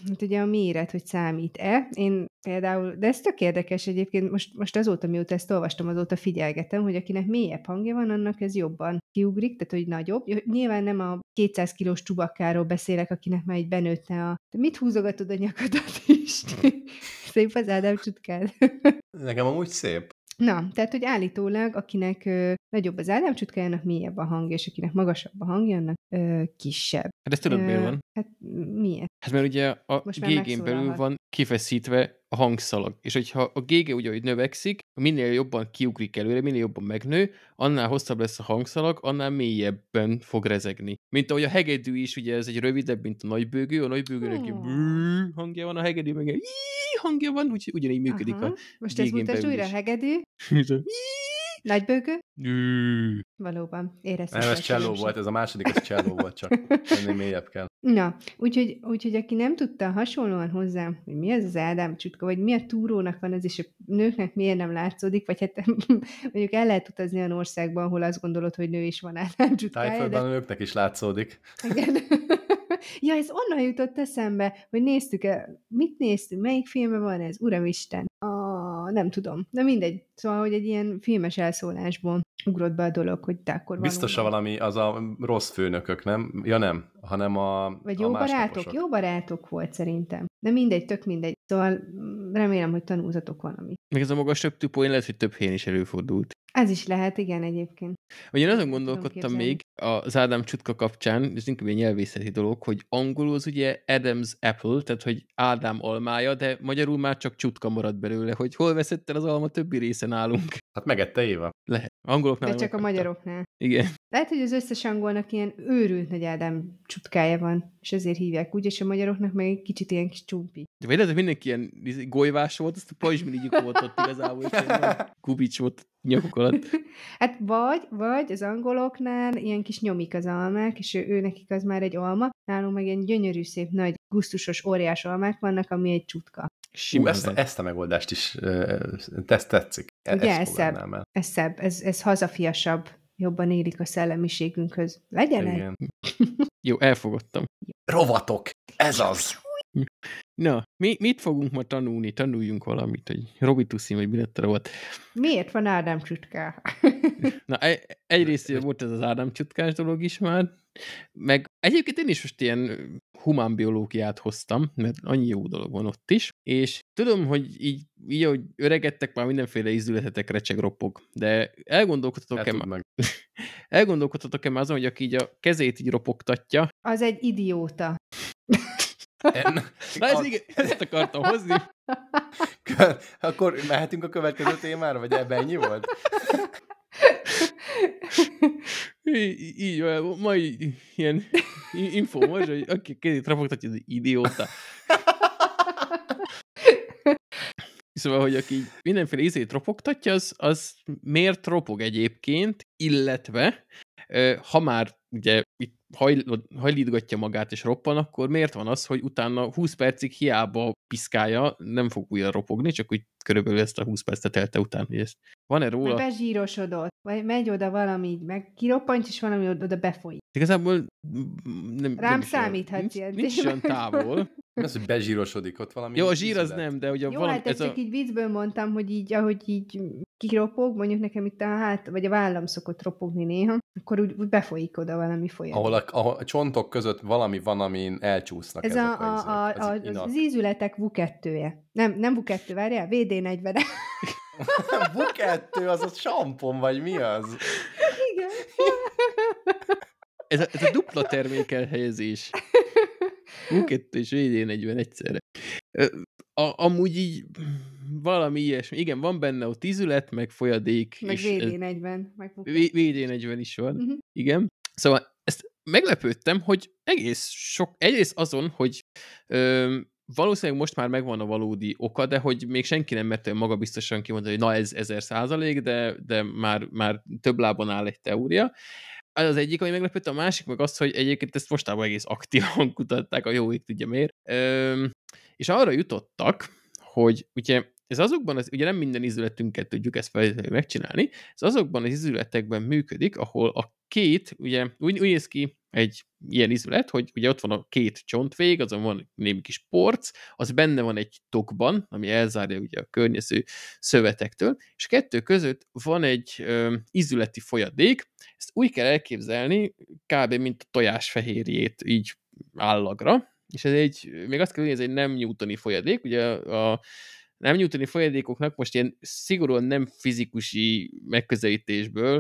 hát ugye a méret, hogy számít-e. Én például, de ez tök érdekes egyébként, most, most azóta, mióta ezt olvastam, azóta figyelgetem, hogy akinek mélyebb hangja van, annak ez jobban kiugrik, tehát hogy nagyobb. Nyilván nem a 200 kilós csubakkáról beszélek, akinek már egy benőtte a... Mit húzogatod a nyakadat is? szép az Ádám csutkád. Nekem amúgy szép. Na, tehát, hogy állítólag, akinek ö, nagyobb az ádámcsutkájának, mélyebb a hangja, és akinek magasabb a hangja, annak ö, kisebb. Hát ezt tudod, miért van? Hát miért? Hát mert ugye a gégén belül van kifeszítve a hangszalag, és hogyha a gége ugye, hogy növekszik, minél jobban kiugrik előre, minél jobban megnő, annál hosszabb lesz a hangszalag, annál mélyebben fog rezegni. Mint ahogy a hegedű is, ugye ez egy rövidebb, mint a nagybőgő, a nagybőgőnek hmm. hangja van, a hegedű meg hangja van, úgyhogy ugyanígy működik Aha. a Most ezt mutasd újra, a hegedű. Nagybőgő? Valóban, éreztem. Nem, ez cselló volt, ez a második, ez cselló volt, csak ennél mélyebb kell. Na, úgyhogy, úgyhogy aki nem tudta hasonlóan hozzám, hogy mi ez az Ádám csutka, vagy mi a túrónak van ez, és a nőknek miért nem látszódik, vagy hát mondjuk el lehet utazni olyan országban, ahol azt gondolod, hogy nő is van Ádám csutkája. Tájföldben de... a nőknek is látszódik. Igen. ja, ez onnan jutott eszembe, hogy néztük -e, mit néztünk, melyik filmben van ez, Uramisten. A, nem tudom, de mindegy. Szóval, hogy egy ilyen filmes elszólásból ugrott be a dolog, hogy te akkor Biztos valami, az a rossz főnökök, nem? Ja nem, hanem a Vagy jó a barátok, jó barátok volt szerintem. De mindegy, tök mindegy. Szóval remélem, hogy tanulzatok valami. Meg ez a magas több poén lehet, hogy több helyen is előfordult. Ez is lehet, igen, egyébként. Vagy én azon gondolkodtam még az Ádám csutka kapcsán, ez inkább egy nyelvészeti dolog, hogy angolul az ugye Adam's Apple, tehát hogy Ádám almája, de magyarul már csak csutka marad belőle, hogy hol veszett el az alma többi része nálunk. Hát megette Éva. Lehet. Angoloknál. De csak a magyaroknál. Igen. Lehet, hogy az összes angolnak ilyen őrült nagy Ádám csutkája van, és ezért hívják úgy, és a magyaroknak meg egy kicsit ilyen kis csumpi. De vagy lehet, hogy mindenki ilyen izé, golyvás volt, azt a pajzs mindig volt ott igazából, és kubics volt nyakuk alatt. Hát vagy, vagy az angoloknál ilyen kis nyomik az almák, és ő, ő nekik az már egy alma, nálunk meg ilyen gyönyörű, szép, nagy, gusztusos, óriás almák vannak, ami egy csutka. Ú, ezt, a, ezt a megoldást is ezt tetszik. E, Ugye, ez szebb, ez szebb, ez, ez hazafiasabb, jobban élik a szellemiségünkhöz. Legyen Igen. Jó, elfogadtam. Rovatok, ez az. Na, mi, mit fogunk ma tanulni? Tanuljunk valamit, hogy Robi Tuszi, vagy mi lett rovat. Miért van Ádám csutká? Na, egyrészt volt ez az Ádám csutkás dolog is már, meg egyébként én is most ilyen humán biológiát hoztam, mert annyi jó dolog van ott is, és tudom, hogy így, így ahogy öregedtek, már mindenféle ízületetek recseg ropog, de elgondolkodhatok-e már, elgondolkodhatok-e már azon, hogy aki így a kezét így ropogtatja. Az egy idióta. En, Na ez igen, ezt akartam hozni. Akkor mehetünk a következő témára, vagy ebben ennyi volt? Így, így mai ilyen info most, hogy aki kezét rapogtatja, az idióta. Szóval, hogy aki mindenféle ízét ropogtatja, az, az miért ropog egyébként, illetve ha már ugye itt hajl, hajlítgatja magát és roppan, akkor miért van az, hogy utána 20 percig hiába piszkálja, nem fog újra ropogni, csak úgy körülbelül ezt a 20 percet elte után. Hogy ezt van-e róla? Mert bezsírosodott, vagy megy oda valami, meg kiroppant, és valami oda befolyik. Igazából nem, Rám nem számíthatsz ilyen. Nincs olyan távol. Az, hogy bezsírosodik ott valami. Jó, a zsír az nem, de ugye Jó, valami, hát ez csak a... így viccből mondtam, hogy így, ahogy így kiropog, mondjuk nekem itt a hát, vagy a vállam szokott ropogni néha, akkor úgy, úgy befolyik oda valami folyam. Ahol a, ahol a csontok között valami van, amin elcsúsznak Ez ezek a, a, a, a, az ízületek vukettője. Nem, nem vukettő, várjál, VD40. vukettő, az a sampon, vagy mi az? Igen. ez, a, ez a dupla termékelhelyezés. Vukettő és VD40 egyszerre. A, amúgy így valami ilyesmi. Igen, van benne ott ízület, meg folyadék. Meg VD40. Meg VD40 is van. Uh-huh. Igen. Szóval ezt meglepődtem, hogy egész sok, egyrészt azon, hogy ö, valószínűleg most már megvan a valódi oka, de hogy még senki nem merte magabiztosan kimondani, hogy na ez ezer százalék, de, de már, már több lábon áll egy teória. Az az egyik, ami meglepett, a másik meg az, hogy egyébként ezt mostában egész aktívan kutatták, a jó ég tudja miért. Ö, és arra jutottak, hogy ugye ez azokban, az, ugye nem minden izületünket tudjuk ezt megcsinálni, ez azokban az izületekben működik, ahol a két, ugye úgy, úgy néz ki egy ilyen izület, hogy ugye ott van a két csontvég, azon van némi kis porc, az benne van egy tokban, ami elzárja ugye a környező szövetektől, és kettő között van egy ö, izületi folyadék, ezt úgy kell elképzelni, kb. mint a tojásfehérjét így állagra, és ez egy, még azt kell hogy ez egy nem newtoni folyadék, ugye a, a nem newtoni folyadékoknak most ilyen szigorúan nem fizikusi megközelítésből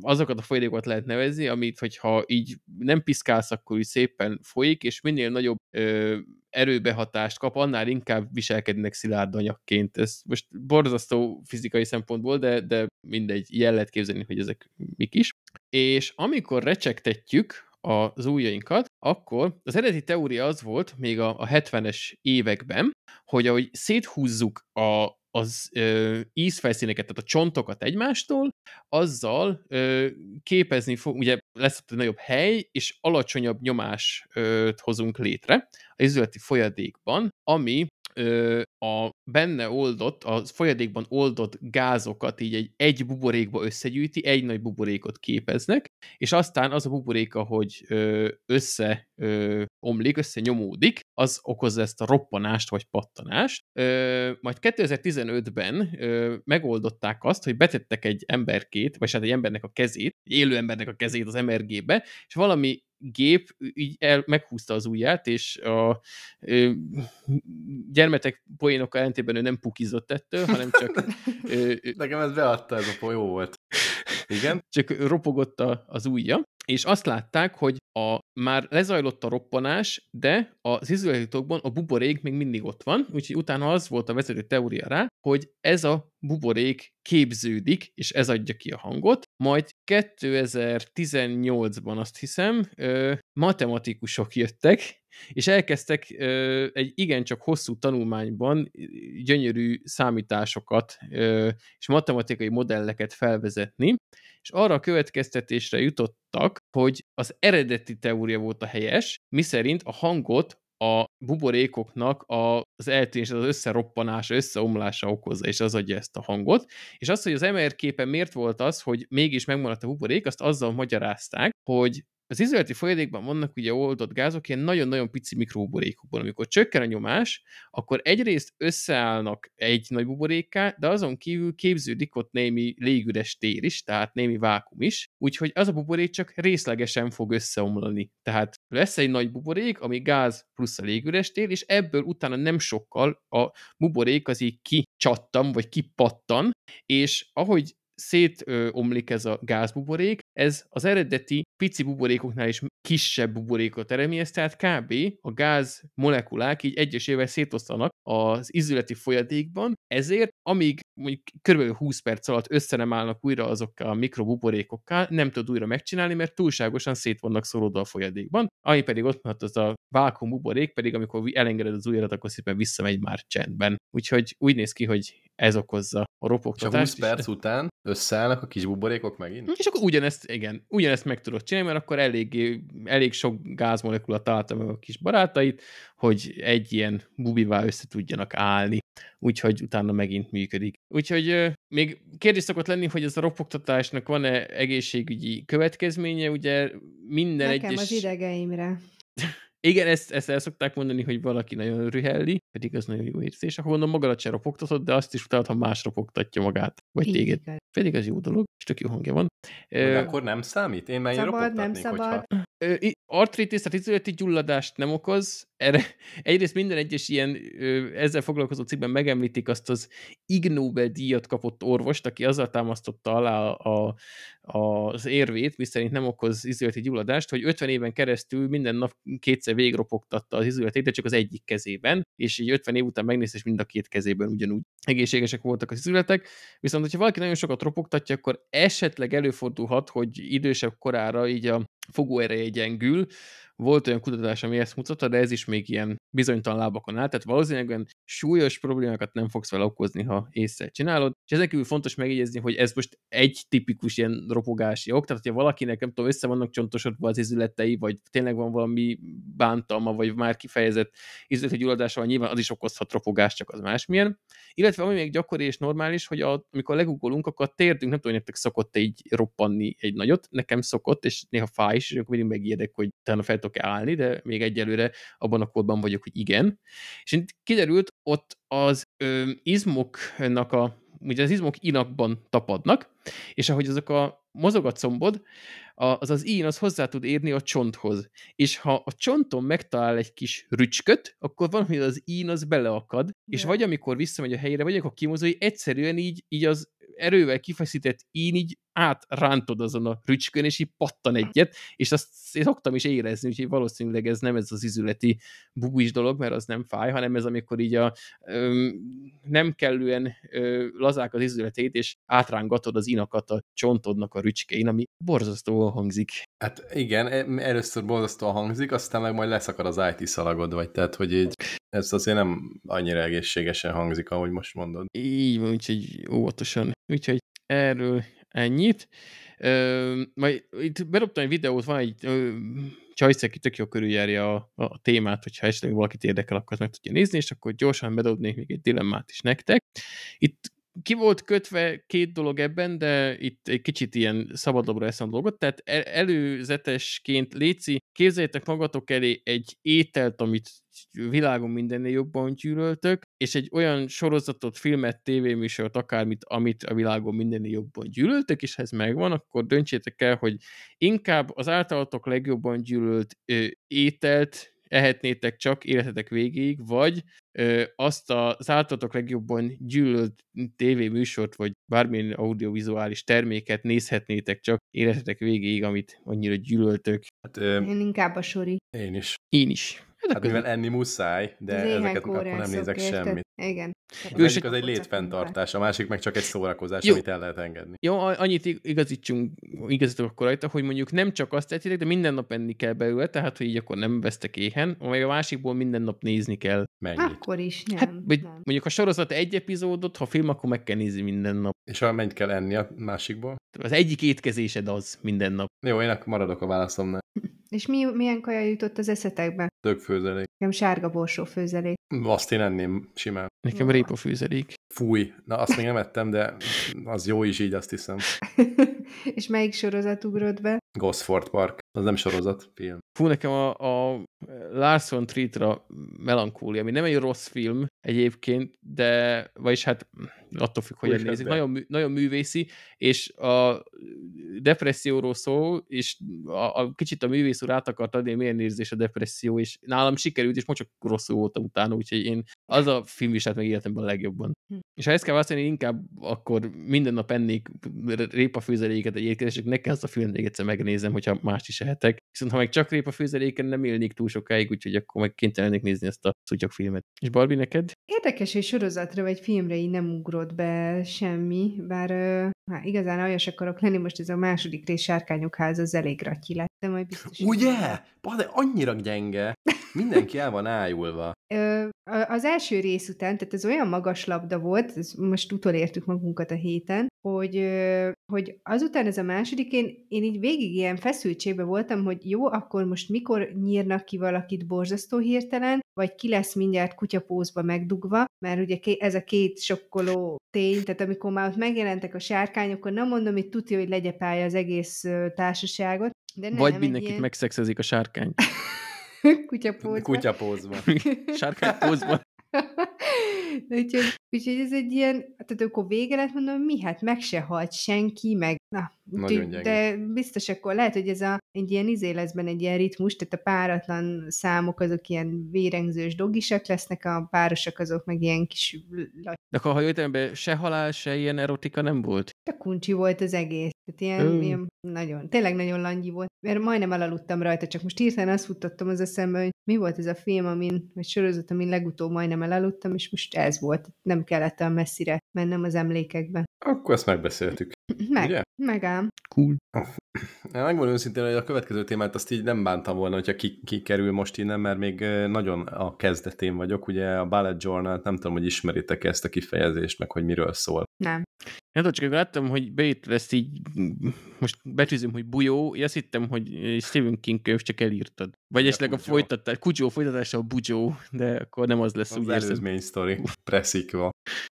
azokat a folyadékokat lehet nevezni, amit hogyha így nem piszkálsz, akkor úgy szépen folyik, és minél nagyobb erőbehatást kap, annál inkább viselkednek szilárd anyagként. Ez most borzasztó fizikai szempontból, de, de mindegy, ilyen lehet képzelni, hogy ezek mik is. És amikor recsegtetjük az ujjainkat, akkor az eredeti teória az volt, még a, a 70-es években, hogy ahogy széthúzzuk a, az ö, ízfelszíneket, tehát a csontokat egymástól, azzal ö, képezni fog, ugye lesz egy nagyobb hely, és alacsonyabb nyomást hozunk létre az izületi folyadékban, ami ö, a benne oldott, a folyadékban oldott gázokat így egy, egy buborékba összegyűjti, egy nagy buborékot képeznek, és aztán az a buborék, ahogy ö, össze ö, omlik, összenyomódik, az okozza ezt a roppanást vagy pattanást. Ö, majd 2015-ben ö, megoldották azt, hogy betettek egy emberkét, vagy hát egy embernek a kezét, egy élő embernek a kezét az MRG-be, és valami gép így el, meghúzta az ujját, és a ö, gyermetek poénokkal ellentétben ő nem pukizott ettől, hanem csak... Ö, Nekem ez beadta, ez a poén volt. Igen? Csak ropogott a, az ujja, és azt látták, hogy a, már lezajlott a roppanás, de az izületitokban a buborék még mindig ott van, úgyhogy utána az volt a vezető teória rá, hogy ez a buborék képződik, és ez adja ki a hangot, majd 2018-ban azt hiszem, matematikusok jöttek, és elkezdtek ö, egy igencsak hosszú tanulmányban gyönyörű számításokat és matematikai modelleket felvezetni, és arra a következtetésre jutottak, hogy az eredeti teória volt a helyes, miszerint a hangot a buborékoknak az eltűnés, az összeroppanása, összeomlása okozza, és az adja ezt a hangot. És az, hogy az MR képen miért volt az, hogy mégis megmaradt a buborék, azt azzal magyarázták, hogy az izolati folyadékban vannak ugye oldott gázok ilyen nagyon-nagyon pici mikrobuborékokban. Amikor csökken a nyomás, akkor egyrészt összeállnak egy nagy buborékká, de azon kívül képződik ott némi légüres tér is, tehát némi vákum is, úgyhogy az a buborék csak részlegesen fog összeomlani. Tehát lesz egy nagy buborék, ami gáz plusz a légüres tér, és ebből utána nem sokkal a buborék az így kicsattam, vagy kipattan, és ahogy szétomlik ez a gázbuborék, ez az eredeti pici buborékoknál is kisebb buborékot eredményez, tehát kb. a gáz molekulák így egyesével szétosztanak az izületi folyadékban, ezért amíg mondjuk kb. 20 perc alatt össze nem állnak újra azokkal a mikrobuborékokkal, nem tud újra megcsinálni, mert túlságosan szét vannak szorodva a folyadékban, ami pedig ott van az a vákum buborék, pedig amikor elengeded az ujjadat, akkor szépen visszamegy már csendben. Úgyhogy úgy néz ki, hogy ez okozza a ropogtatást. És a 20 perc után összeállnak a kis buborékok megint? És akkor ugyanezt, igen, ugyanezt meg tudod csinálni, mert akkor elég, elég sok gázmolekula találta meg a kis barátait, hogy egy ilyen bubivá össze tudjanak állni. Úgyhogy utána megint működik. Úgyhogy még kérdés szokott lenni, hogy ez a ropogtatásnak van-e egészségügyi következménye, ugye minden Nekem egyes... az idegeimre. Igen, ezt, ezt el szokták mondani, hogy valaki nagyon rühelli, pedig az nagyon jó érzés. Akkor mondom, magadat se ropogtatod, de azt is utána, ha más ropogtatja magát, vagy Így téged. Igaz. Pedig az jó dolog, és tök jó hangja van. De uh, akkor nem számít? Én már szabad, nem szabad. Hogyha... Uh, artritis, tehát izületi gyulladást nem okoz. Erre, egyrészt minden egyes ilyen uh, ezzel foglalkozó cikkben megemlítik azt az Ig Nobel-díjat kapott orvost, aki azzal támasztotta alá a, a, az érvét, miszerint nem okoz izületi gyulladást, hogy 50 éven keresztül minden nap kétszer végropogtatta az izületét, de csak az egyik kezében, és így 50 év után megnézte, és mind a két kezében ugyanúgy egészségesek voltak az izületek. Viszont, hogyha valaki nagyon sokat ropogtatja, akkor esetleg előfordulhat, hogy idősebb korára így a fogóereje gyengül, volt olyan kutatás, ami ezt mutatta, de ez is még ilyen bizonytalan lábakon áll, tehát valószínűleg olyan súlyos problémákat nem fogsz vele okozni, ha észre csinálod. És ezen kívül fontos megjegyezni, hogy ez most egy tipikus ilyen ropogási ok, tehát ha valakinek, nem tudom, össze vannak csontosodva az izületei, vagy tényleg van valami bántalma, vagy már kifejezett izületi gyulladása, nyilván az is okozhat ropogást, csak az másmilyen. Illetve ami még gyakori és normális, hogy a, amikor legugolunk, akkor a térdünk, nem tudom, nektek szokott így roppanni egy nagyot, nekem szokott, és néha fáj is, és akkor mindig megijedek, hogy utána fel tudok állni, de még egyelőre abban a korban vagyok, hogy igen. És kiderült, ott az ö, izmoknak a, ugye az izmok inakban tapadnak, és ahogy azok a mozog a combod, az az ín az hozzá tud érni a csonthoz. És ha a csonton megtalál egy kis rücsköt, akkor van, hogy az ín az beleakad, De. és vagy amikor visszamegy a helyére, vagy akkor kimozol, egyszerűen így, így az erővel kifeszített ín így átrántod azon a rücskön, és így pattan egyet, és azt én szoktam is érezni, úgyhogy valószínűleg ez nem ez az izületi bubis dolog, mert az nem fáj, hanem ez amikor így a ö, nem kellően ö, lazák az izületét, és átrángatod az inakat a csontodnak a rücskein, ami borzasztóan hangzik. Hát igen, e, először borzasztóan hangzik, aztán meg majd leszakad az IT szalagod, vagy tehát, hogy így ez azért nem annyira egészségesen hangzik, ahogy most mondod. Így van, úgyhogy óvatosan. Úgyhogy erről ennyit. Ö, majd itt berobtam egy videót, van egy csajsz, aki tök jó körüljárja a, a témát, hogyha esetleg valakit érdekel, akkor meg tudja nézni, és akkor gyorsan bedobnék még egy dilemmát is nektek. Itt ki volt kötve két dolog ebben, de itt egy kicsit ilyen szabadabbra eszem a dolgot, tehát előzetesként Léci, képzeljétek magatok elé egy ételt, amit világon mindennél jobban gyűlöltök, és egy olyan sorozatot, filmet, tévéműsort, akármit, amit a világon mindennél jobban gyűlöltök, és ha ez megvan, akkor döntsétek el, hogy inkább az általatok legjobban gyűlölt ö, ételt ehetnétek csak életetek végéig, vagy ö, azt az általatok legjobban gyűlölt tévéműsort, vagy bármilyen audiovizuális terméket nézhetnétek csak életetek végéig, amit annyira gyűlöltök. Hát, ö, Én inkább a sori. Én is. Én is. Hát, hát mivel enni muszáj, de ezeket akkor nem nézek érted? semmit. Igen. Az egyik az egy létfenntartás, a másik meg csak egy szórakozás, Jó. amit el lehet engedni. Jó, annyit igazítsunk, igazítok akkor rajta, hogy mondjuk nem csak azt tehetitek, de minden nap enni kell belőle, tehát hogy így akkor nem vesztek éhen, vagy a másikból minden nap nézni kell. Mennyit? Akkor is, nem. Hát, vagy nem. Mondjuk a sorozat egy epizódot, ha film, akkor meg kell nézni minden nap. És ha mennyit kell enni a másikból? Az egyik étkezésed az minden nap. Jó, én akkor maradok a válaszomnál. És mi, milyen kaja jutott az eszetekbe? Tök főzelék. Nekem sárga borsó főzelék. Azt én enném simán. Nekem répa főzelék. Fúj, na azt még nem ettem, de az jó is így, azt hiszem. És melyik sorozat ugrott be? Gosford Park. Az nem sorozat, film. Fú, nekem a, a Larson Tritra melankólia, ami nem egy rossz film egyébként, de, vagyis hát attól függ, hogy nézik. Nagyon, nagyon művészi, és a depresszióról szól, és a, a kicsit a művész úr át akart adni, milyen érzés a depresszió, és nálam sikerült, és most csak rosszul voltam utána, úgyhogy én az a film is hát meg életemben a legjobban. Hm. És ha ezt kell választani, inkább akkor minden nap ennék répafőzeléket egy étkezések, nekem azt a filmet még egyszer megnézem, hogyha mást is ehetek. Viszont ha meg csak répafőzeléken nem élnék túl sokáig, úgyhogy akkor meg kénytelenek nézni ezt a szutyak filmet. És Barbie, neked? Érdekes, hogy sorozatra vagy filmre így nem ugrott be semmi, bár hát igazán aljas akarok lenni, most ez a második rész Sárkányok háza az elég ratyi lett, de majd biztos... Ugye? De annyira gyenge. Mindenki el van ájulva. Az első rész után, tehát ez olyan magas labda volt, ez most utolértük magunkat a héten, hogy, hogy azután ez a második, én, én így végig ilyen feszültségben voltam, hogy jó, akkor most mikor nyírnak ki valakit borzasztó hirtelen, vagy ki lesz mindjárt kutyapózba megdugva, mert ugye ez a két sokkoló tény, tehát amikor már ott megjelentek a sárkányok, akkor nem mondom, hogy tudja, hogy legyepálja az egész társaságot. De nem, vagy mindenkit ilyen... megszexezik a sárkány. Kutyapózban. Kutyapózban. Sárkánypózban. úgyhogy, úgyhogy ez egy ilyen, tehát akkor vége lett, mondom, mi? Hát meg se halt senki, meg na, Nagyon de biztos akkor lehet, hogy ez a, egy ilyen izé lesz benne egy ilyen ritmus, tehát a páratlan számok azok ilyen vérengzős dogisak lesznek, a párosak azok meg ilyen kis... De akkor, ha jöttem be, se halál, se ilyen erotika nem volt? A kuncsi volt az egész. Tehát ilyen, ilyen nagyon, tényleg nagyon langyi volt, mert majdnem elaludtam rajta, csak most hirtelen azt futottam az eszembe, hogy mi volt ez a film, amin, vagy sorozat, amin legutóbb majdnem elaludtam, és most ez volt. Nem kellett olyan messzire mennem az emlékekbe. Akkor ezt megbeszéltük. Meg, ugye? Megám. Cool. Megmondom őszintén, hogy a következő témát azt így nem bántam volna, hogyha ki, ki kerül most innen, mert még nagyon a kezdetén vagyok. Ugye a Ballet Journal, nem tudom, hogy ismeritek ezt a kifejezést, meg hogy miről szól. Nem. Nem tudom, csak láttam, hogy beírt ezt így, most betűzöm, hogy bujó, én azt hittem, hogy Stephen King könyv csak elírtad. Vagy esetleg a folytatás, Kucsó folytatása a bujó, de akkor nem az lesz. Az előzmény sztori, preszikva.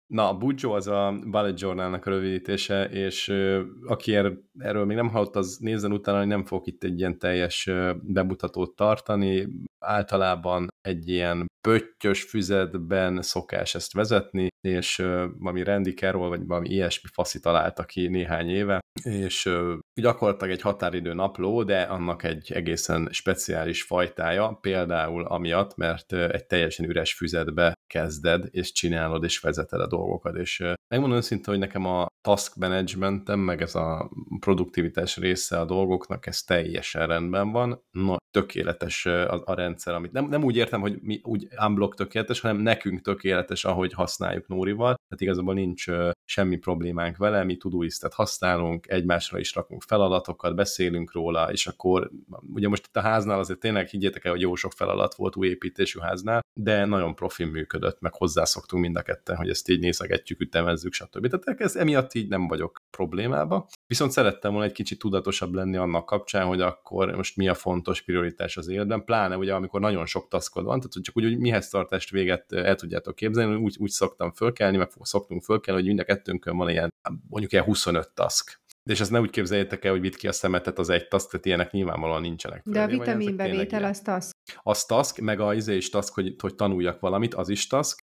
Na, a Bujo az a Ballet Journalnak a rövidítése, és uh, aki er, erről még nem hallott, az nézzen utána, hogy nem fogok itt egy ilyen teljes bemutatót tartani. Általában egy ilyen pöttyös füzetben szokás ezt vezetni, és uh, valami Randy Carroll, vagy valami ilyesmi faszi találta ki néhány éve, és uh, gyakorlatilag egy határidő napló, de annak egy egészen speciális fajtája, például amiatt, mert egy teljesen üres füzetbe kezded, és csinálod, és vezeted a dolgokat, és megmondom őszintén, hogy nekem a task managementem, meg ez a produktivitás része a dolgoknak, ez teljesen rendben van, no, tökéletes a, a rendszer, amit nem, nem úgy értem, hogy mi úgy unblock tökéletes, hanem nekünk tökéletes, ahogy használjuk Nórival, tehát igazából nincs semmi problémánk vele, mi Todoistet használunk, egymásra is rakunk feladatokat, beszélünk róla, és akkor ugye most itt a háznál azért tényleg higgyétek el, hogy jó sok feladat volt új építésű háznál, de nagyon profi működött, meg hozzászoktunk mind a ketten, hogy ezt így nézegetjük, ütemezzük, stb. Tehát ez emiatt így nem vagyok problémába. Viszont szerettem volna egy kicsit tudatosabb lenni annak kapcsán, hogy akkor most mi a fontos prioritás az életben, pláne ugye amikor nagyon sok taskod van, tehát csak úgy, hogy mihez tartást véget el tudjátok képzelni, úgy, úgy szoktam fölkelni, meg szoktunk fölkelni, hogy mind a kettőnkön van ilyen, mondjuk ilyen 25 task de és ezt ne úgy képzeljétek el, hogy vitt ki a szemetet az egy task, tehát ilyenek nyilvánvalóan nincsenek. De a vitaminbevétel az task. Az task, meg a izé is task, hogy, hogy tanuljak valamit, az is task,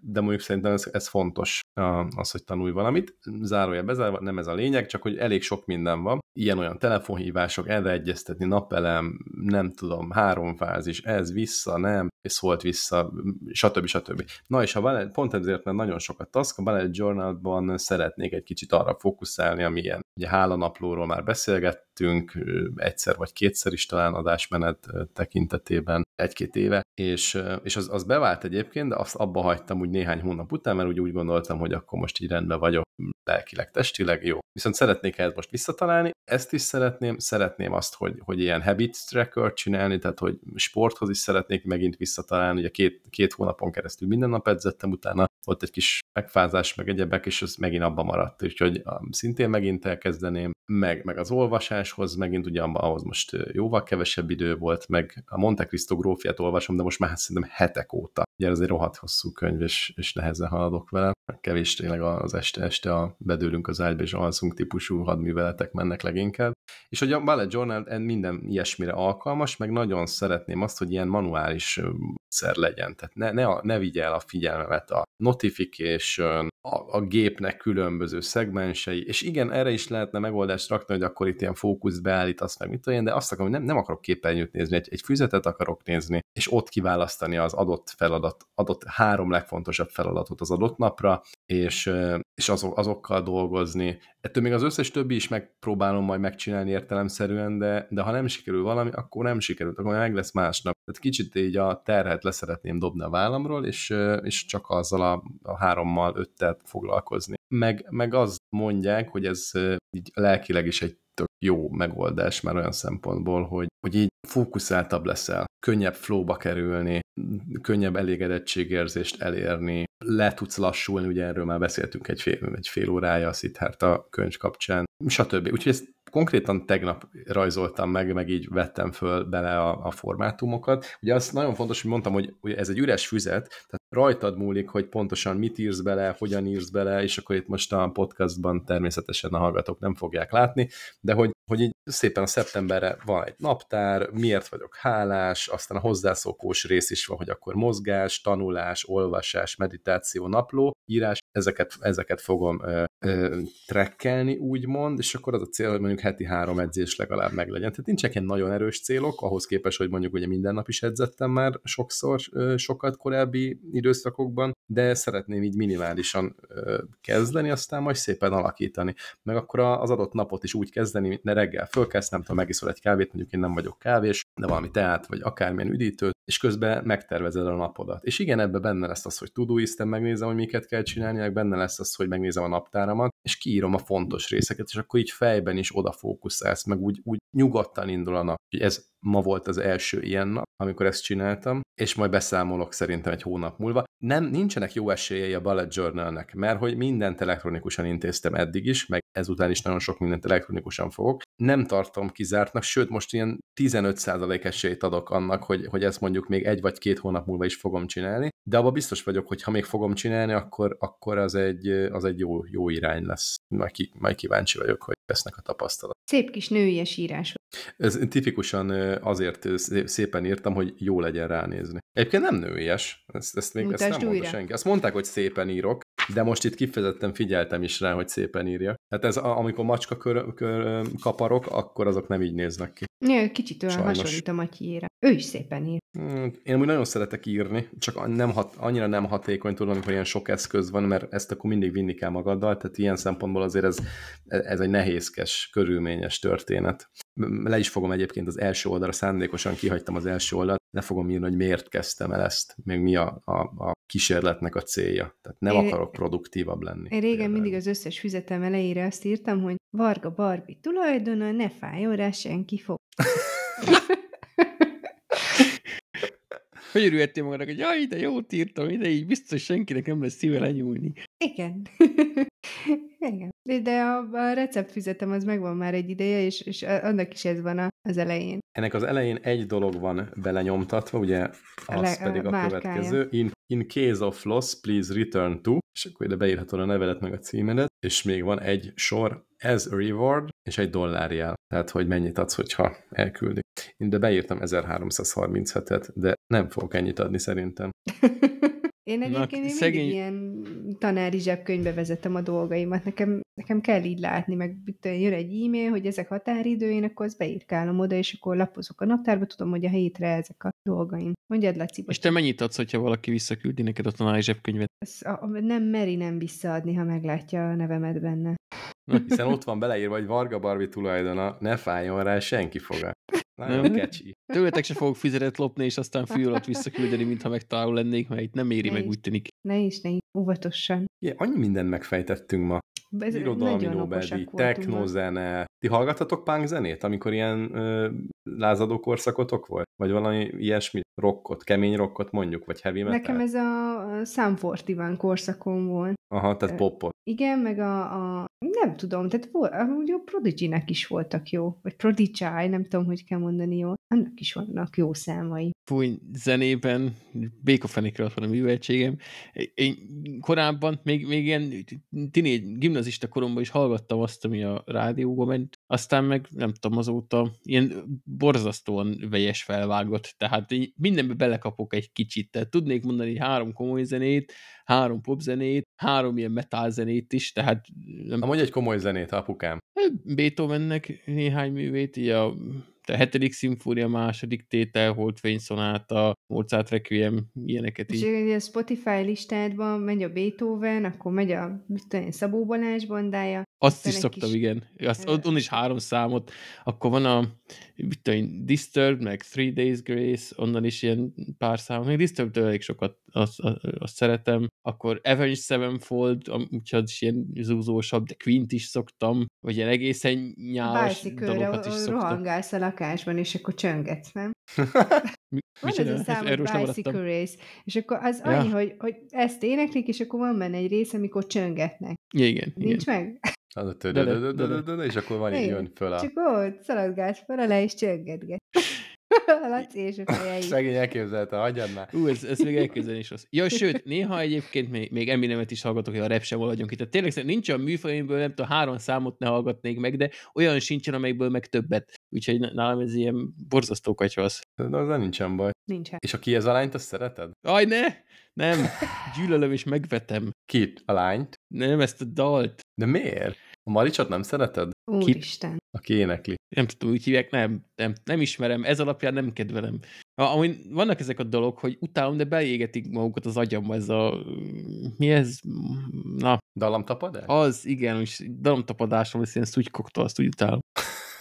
de mondjuk szerintem ez, ez fontos, az, hogy tanulj valamit. Zárója bezárva, nem ez a lényeg, csak hogy elég sok minden van. Ilyen-olyan telefonhívások, erre egyeztetni, napelem, nem tudom, három fázis, ez vissza, nem, és szólt vissza, stb. stb. Na és a pont ezért, mert nagyon sokat task, a Ballet Journalban szeretnék egy kicsit arra fókuszálni, ami ilyen Ugye hálanaplóról már beszélgettünk, egyszer vagy kétszer is talán adásmenet tekintetében egy-két éve, és, és az, az bevált egyébként, de azt abba hagytam úgy néhány hónap után, mert úgy, úgy gondoltam, hogy akkor most így rendben vagyok, lelkileg, testileg, jó. Viszont szeretnék ezt most visszatalálni, ezt is szeretném, szeretném azt, hogy, hogy ilyen habit tracker csinálni, tehát hogy sporthoz is szeretnék megint visszatalálni, ugye két, két hónapon keresztül minden nap edzettem, utána volt egy kis megfázás, meg egyebek, és az megint abba maradt, úgyhogy szintén megint elkezdeném, meg, meg az olvasáshoz, megint ugye ahhoz most jóval kevesebb idő volt, meg a Monte Cristo grófiát olvasom, de most már szerintem hetek óta. Ugye ez egy rohadt hosszú könyv, és, és nehezen haladok vele. Kevés tényleg az este-este a bedőlünk az ágyba és alszunk típusú hadműveletek mennek leginkább. És hogy a Ballet Journal minden ilyesmire alkalmas, meg nagyon szeretném azt, hogy ilyen manuális szer legyen. Tehát ne, ne, ne vigye a figyelmemet a notification, a, a gépnek különböző szegmensei, és igen, erre is lehetne megoldást rakni, hogy akkor itt ilyen fókuszt beállítasz meg, mit olyan, de azt akarom, hogy nem, nem akarok képernyőt nézni, egy, egy füzetet akarok nézni, és ott kiválasztani az adott feladat, adott három legfontosabb feladatot az adott napra, és, és azok, azokkal dolgozni. Ettől még az összes többi is megpróbálom majd megcsinálni értelemszerűen, de, de ha nem sikerül valami, akkor nem sikerült, akkor meg lesz másnap. Tehát kicsit így a terhet leszeretném dobni a vállamról, és, és csak azzal a, a hárommal, öttel foglalkozni. Meg, meg az mondják, hogy ez így lelkileg is egy tök jó megoldás már olyan szempontból, hogy, hogy így fókuszáltabb leszel, könnyebb flowba kerülni, könnyebb elégedettségérzést elérni, le tudsz lassulni, ugye erről már beszéltünk egy fél, egy fél órája a Szithárta könyv kapcsán, stb. Úgyhogy ezt konkrétan tegnap rajzoltam meg, meg így vettem föl bele a, a formátumokat. Ugye az nagyon fontos, hogy mondtam, hogy ez egy üres füzet, tehát rajtad múlik, hogy pontosan mit írsz bele, hogyan írsz bele, és akkor itt most a podcastban természetesen a hallgatók nem fogják látni, de hogy, hogy így szépen a szeptemberre van egy naptár, miért vagyok hálás, aztán a hozzászokós rész is van, hogy akkor mozgás, tanulás, olvasás, meditáció, napló, írás, ezeket, ezeket fogom ö, ö, trekkelni, úgymond, és akkor az a cél, hogy mondjuk heti három edzés legalább meglegyen. Tehát nincsenek ilyen nagyon erős célok, ahhoz képest, hogy mondjuk ugye minden nap is edzettem már sokszor, ö, sokat korábbi időszakokban, de szeretném így minimálisan kezdeni, aztán majd szépen alakítani. Meg akkor az adott napot is úgy kezdeni, ne reggel fölkezd, nem tudom, megiszol egy kávét, mondjuk én nem vagyok kávés, de valami teát, vagy akármilyen üdítőt, és közben megtervezed a napodat. És igen, ebben benne lesz az, hogy tudoistem, megnézem, hogy miket kell csinálni, meg benne lesz az, hogy megnézem a naptáramat, és kiírom a fontos részeket, és akkor így fejben is odafókuszálsz, meg úgy, úgy nyugodtan indul a nap. Ez ma volt az első ilyen nap, amikor ezt csináltam, és majd beszámolok szerintem egy hónap múlva. Nem, nincsenek jó esélyei a Bullet Journalnek, mert hogy mindent elektronikusan intéztem eddig is, meg ezután is nagyon sok mindent elektronikusan fogok. Nem tartom kizártnak, sőt most ilyen 15% esélyt adok annak, hogy, hogy ezt mondjuk még egy vagy két hónap múlva is fogom csinálni, de abban biztos vagyok, hogy ha még fogom csinálni, akkor, akkor az egy, az egy jó, jó irány lesz. Majd, ki, majd kíváncsi vagyok, hogy lesznek a tapasztalat. Szép kis nőies írás. Ez tipikusan azért szépen írtam, hogy jó legyen ránézni. Egyébként nem nőies, ezt, ezt még ezt nem mondta senki. Azt mondták, hogy szépen írok, de most itt kifejezetten figyeltem is rá, hogy szépen írja. Hát ez, amikor macska kör, kör, kaparok, akkor azok nem így néznek ki. Ja, kicsit olyan Sajnos. hasonlít a Matyiére. Ő is szépen ír. Hmm, én úgy nagyon szeretek írni, csak nem hat, annyira nem hatékony tudom, amikor ilyen sok eszköz van, mert ezt akkor mindig vinni kell magaddal, tehát ilyen szempontból azért ez, ez egy nehézkes, körülményes történet. Le is fogom egyébként az első oldalra, szándékosan kihagytam az első oldalt, le fogom írni, hogy miért kezdtem el ezt, még mi a, a, a kísérletnek a célja. Tehát nem én, akarok produktívabb lenni. Én régen például. mindig az összes füzetem elejére azt írtam, hogy Varga Barbie tulajdona, ne fájjon rá senki fog. Hogy örülhettél magadnak, hogy jaj, de jót írtam, ide így biztos senkinek nem lesz szíve lenyúlni. Igen. Igen. De a, a receptfüzetem az megvan már egy ideje, és, és annak is ez van az elején. Ennek az elején egy dolog van belenyomtatva, ugye az Le, pedig a, a következő. In, in case of loss, please return to, és akkor ide beírhatod a nevedet meg a címedet, és még van egy sor, as a reward, és egy dollárjel. Tehát, hogy mennyit adsz, hogyha elküldik. Én de beírtam 1337-et, de nem fogok ennyit adni szerintem. Én egyébként Na, szegény... mindig ilyen tanári zsebkönyvbe vezetem a dolgaimat. Nekem, nekem kell így látni, meg jön egy e-mail, hogy ezek határidőjén, akkor azt beírkálom oda, és akkor lapozok a naptárba, tudom, hogy a hétre ezek a dolgaim. Mondjad, Laci. És te mennyit adsz, hogyha valaki visszaküldi neked a tanári zsebkönyvet? Ez a, nem meri nem visszaadni, ha meglátja a nevemet benne. Hiszen ott van beleírva, hogy Varga Barbi tulajdona, ne fájjon rá senki foga. Nagyon catchy. Tőletek se fogok fizetet lopni, és aztán fű alatt visszaküldeni, mintha megtaláló lennék, mert itt nem éri ne meg, is. úgy tűnik. Ne is, ne is, óvatosan. Igen, annyi mindent megfejtettünk ma. Ez Irodalmi Nobel-díj, technozene. Ti hallgattatok punk zenét, amikor ilyen ö, lázadó korszakotok volt? Vagy valami ilyesmi rockot, kemény rockot mondjuk, vagy heavy metal? Nekem ez a Sam Fortivan korszakom volt. Aha, tehát popot. Igen, meg a, a nem tudom, tehát volt, amúgy a Prodigy-nek is voltak jó, vagy Prodigy, nem tudom, hogy kell mondani jó, annak is vannak jó számai. Fúj, zenében békofenékre van a műveltségem. Én korábban, még, még ilyen tinéd, gimnazista koromban is hallgattam azt, ami a rádióban ment, aztán meg nem tudom, azóta ilyen borzasztóan vejes felvágott, tehát mindenbe belekapok egy kicsit, tehát tudnék mondani három komoly zenét, három popzenét, három ilyen metal zenét is, tehát... Nem... Na mondj egy komoly zenét, apukám. Beethovennek néhány művét, így a a hetedik szimfónia második tétel, Holdfényszonáta, Mozart Requiem, ilyeneket így. És a Spotify listádban megy a Beethoven, akkor megy a mit tudom, Szabó Balázs bandája. Azt is szoktam, kis... igen. Azt, on is három számot. Akkor van a mit tudom, Disturbed, meg Three Days Grace, onnan is ilyen pár számot. Még disturbed elég sokat, azt, azt szeretem. Akkor Avenged Sevenfold, úgyhogy is ilyen zúzósabb, de Quint is szoktam, vagy ilyen egészen nyálas dalokat is szoktam. rohangálsz a lakásban, és akkor csöngetsz, nem? van ez a szám, Bicycle Race, és akkor az ja. annyi, hogy, hogy ezt éneklik, és akkor van benne egy rész, amikor csöngetnek. Igen. Nincs igen. meg? Az a és akkor van, így jön föl a... Csak ott szaladgálsz fel le, csöngetget. Laci és a fejei. Szegény elképzelte, hagyjad már. Ú, ez, ez még elképzelni is rossz. Ja, sőt, néha egyébként még, még Eminemet is hallgatok, hogy a rap sem vagyunk itt. Tehát tényleg nincs olyan műfaj, amiből nem tudom, három számot ne hallgatnék meg, de olyan sincsen, amelyikből meg többet. Úgyhogy nálam ez ilyen borzasztó kacsvasz. De az nincsen baj. Nincsen. És a ki ez a lányt, azt szereted? Aj, ne! Nem, gyűlölöm és megvetem. Kit? A lányt? Nem, ezt a dalt. De miért? A Maricsot nem szereted? Úristen. Aki énekli. Nem tudom, úgy hívják, nem, nem, nem ismerem, ez alapján nem kedvelem. Amúgy vannak ezek a dolog, hogy utálom, de beégetik magukat az agyamba, ez a... Mi ez? Na. Dalamtapadás? Az, igen, és dalamtapadásom, ez ilyen szutykokta, azt úgy utálom.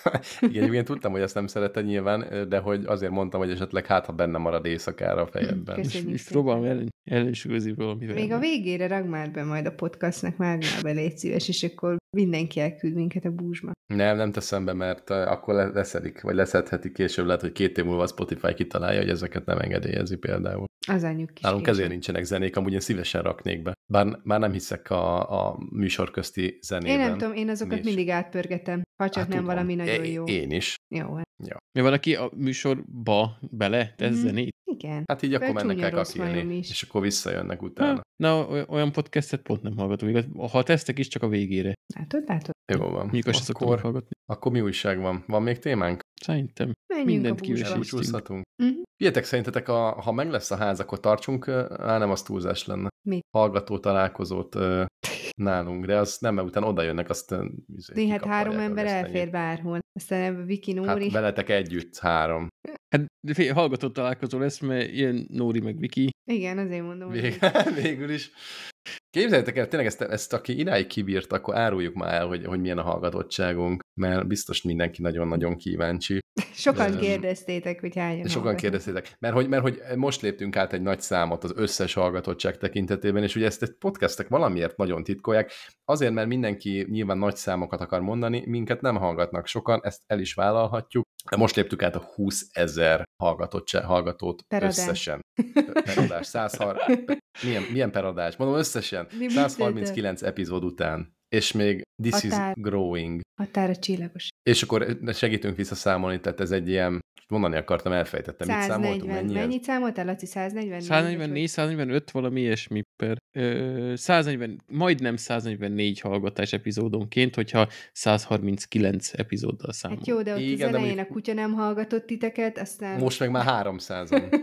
Igen, én tudtam, hogy ezt nem szereted nyilván, de hogy azért mondtam, hogy esetleg hát, ha benne marad éjszakára a fejedben. Köszönjük és, és próbálom ellen, ellensúlyozni valamivel. Még a végére rag már be majd a podcastnak, már be légy szíves, és akkor mindenki elküld minket a búzsma. Nem, nem teszem be, mert akkor leszedik, vagy leszedheti később, lehet, hogy két év múlva a Spotify kitalálja, hogy ezeket nem engedélyezi például. Az anyjuk kis Nálunk ezért nincsenek zenék, amúgy én szívesen raknék be. Bár már nem hiszek a, a műsor közti zenében. Én nem tudom, én azokat Mi mindig átpörgetem, ha csak hát, nem tudom. valami nagyon jó. Én is. Jó, hát. Ja. Mi van, aki a műsorba bele tesz mm-hmm. zenét? Igen. Hát így akkor mennek el kakilni, és akkor visszajönnek utána. Ha, na, olyan podcastet pont nem hallgatom. Ha tesztek is, csak a végére. Látod, látod. Jó van. Azt akkor, hallgatni. Akkor mi újság van? Van még témánk? Szerintem. Menjünk Mindent kivesítsünk. Uh-huh. szerintetek, a, ha meg lesz a ház, akkor tartsunk, á, nem az túlzás lenne. Mi? Hallgató találkozót nálunk, de az nem, mert utána oda jönnek, azt izé, hát három ember elfér bárhol. Aztán Viki Nóri. Hát veletek együtt három. Hát hallgató találkozó lesz, mert ilyen Nóri meg Viki. Igen, azért mondom. Vég, végül is. Képzeljétek el, tényleg ezt, ezt aki iráig kibírt, akkor áruljuk már el, hogy, hogy milyen a hallgatottságunk, mert biztos mindenki nagyon-nagyon kíváncsi. Sokan kérdeztétek, hogy hányan Sokan hallgatok. kérdeztétek, mert hogy, mert hogy most léptünk át egy nagy számot az összes hallgatottság tekintetében, és ugye ezt egy podcastek valamiért nagyon titkolják, azért, mert mindenki nyilván nagy számokat akar mondani, minket nem hallgatnak sokan, ezt el is vállalhatjuk, de most léptük át a 20 ezer hallgatót peradás. összesen. Peradás. 130, milyen, milyen peradás? Mondom összesen. Mi 139 epizód után. És még this Határ. is growing. Határa csillagos. És akkor segítünk visszaszámolni, tehát ez egy ilyen, mondani akartam, elfejtettem. 140, Mit számoltunk? Mennyi mennyit számoltál, Laci? 144? 144, 145, valami ilyesmi per. Ö, 140, majdnem 144 hallgatás epizódonként, hogyha 139 epizóddal számol. Hát jó, de ott Igen, az elején a kutya nem hallgatott titeket, aztán... Most meg már 300-on.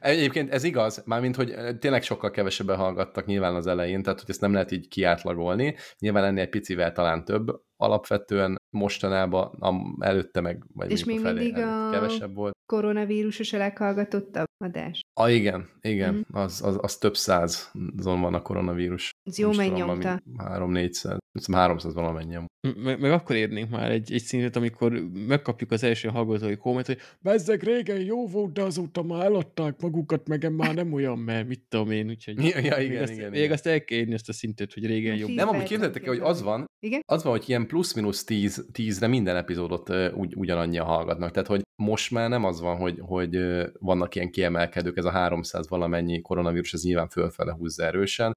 Egyébként ez igaz, mármint, hogy tényleg sokkal kevesebben hallgattak nyilván az elején, tehát hogy ezt nem lehet így kiátlagolni. Nyilván ennél egy picivel talán több, alapvetően mostanában, előtte meg, vagy És még felé mindig a kevesebb volt. koronavírusos a leghallgatottabb adás. Ah, igen, igen, mm. az, az, az több százon van a koronavírus. Ez jó mennyomta. Három-négyszáz, 300 valamennyi. Meg, meg akkor érnénk már egy, egy szintet, amikor megkapjuk az első hallgatói komment, hogy bezzeg régen jó volt, de azóta már eladták magukat, meg már nem olyan, mert mit tudom én, úgyhogy... Ja, ja igen, még azt, igen, még igen. azt el kell érni ezt a szintet, hogy régen jobb. Nem, amúgy képzeljétek hogy az van, igen? az van, hogy ilyen plusz-minusz 10, 10-re minden epizódot ugy, ugyanannyian hallgatnak. Tehát, hogy most már nem az van, hogy, hogy vannak ilyen kiemelkedők, ez a 300 valamennyi koronavírus, ez nyilván fölfele húzza erősen,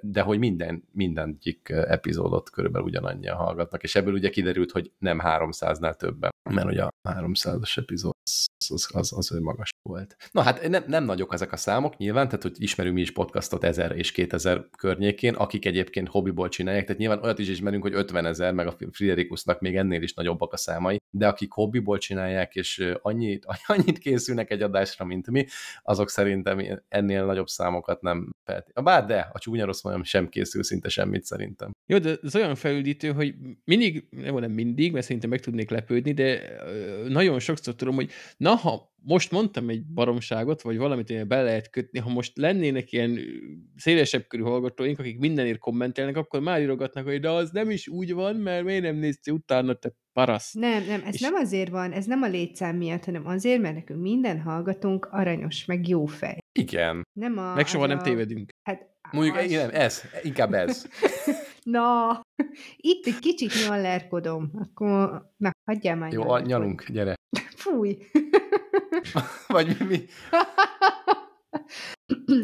de hogy minden, mindegyik epizódot körülbelül ugyanannyian hallgatnak, és ebből ugye kiderült, hogy nem 300-nál többen, mert ugye a 300-as epizód az, az, az, az magas volt. Na hát nem, nem nagyok ezek a számok nyilván, tehát hogy ismerünk mi is podcastot 1000 és 2000 környékén, akik egyébként hobbiból csinálják, tehát nyilván olyat is ismerünk, hogy 50 ezer, meg a Friderikusnak még ennél is nagyobbak a számai, de akik hobbiból csinálják, és annyit, annyit készülnek egy adásra, mint mi, azok szerintem ennél nagyobb számokat nem felté. Bár de, a csúnya rossz mondjam, sem készül szinte semmit szerintem. Jó, de ez olyan felüldítő, hogy mindig, nem mindig, mert szerintem meg tudnék lepődni, de nagyon sokszor tudom, hogy na, ha most mondtam egy baromságot, vagy valamit, hogy be lehet kötni, ha most lennének ilyen szélesebb körű hallgatóink, akik mindenért kommentelnek, akkor már írogatnak, hogy de az nem is úgy van, mert miért nem néztél utána, te parasz. Nem, nem, ez és... nem azért van, ez nem a létszám miatt, hanem azért, mert nekünk minden hallgatónk aranyos, meg jó fej. Igen. Nem a, meg soha a... nem tévedünk. Hát, Mondjuk az... nem, ez, inkább ez. na, itt egy kicsit nyallerkodom, akkor, na, hagyjál már Jó, nyalunk, gyere. Fúj. Vagy mi?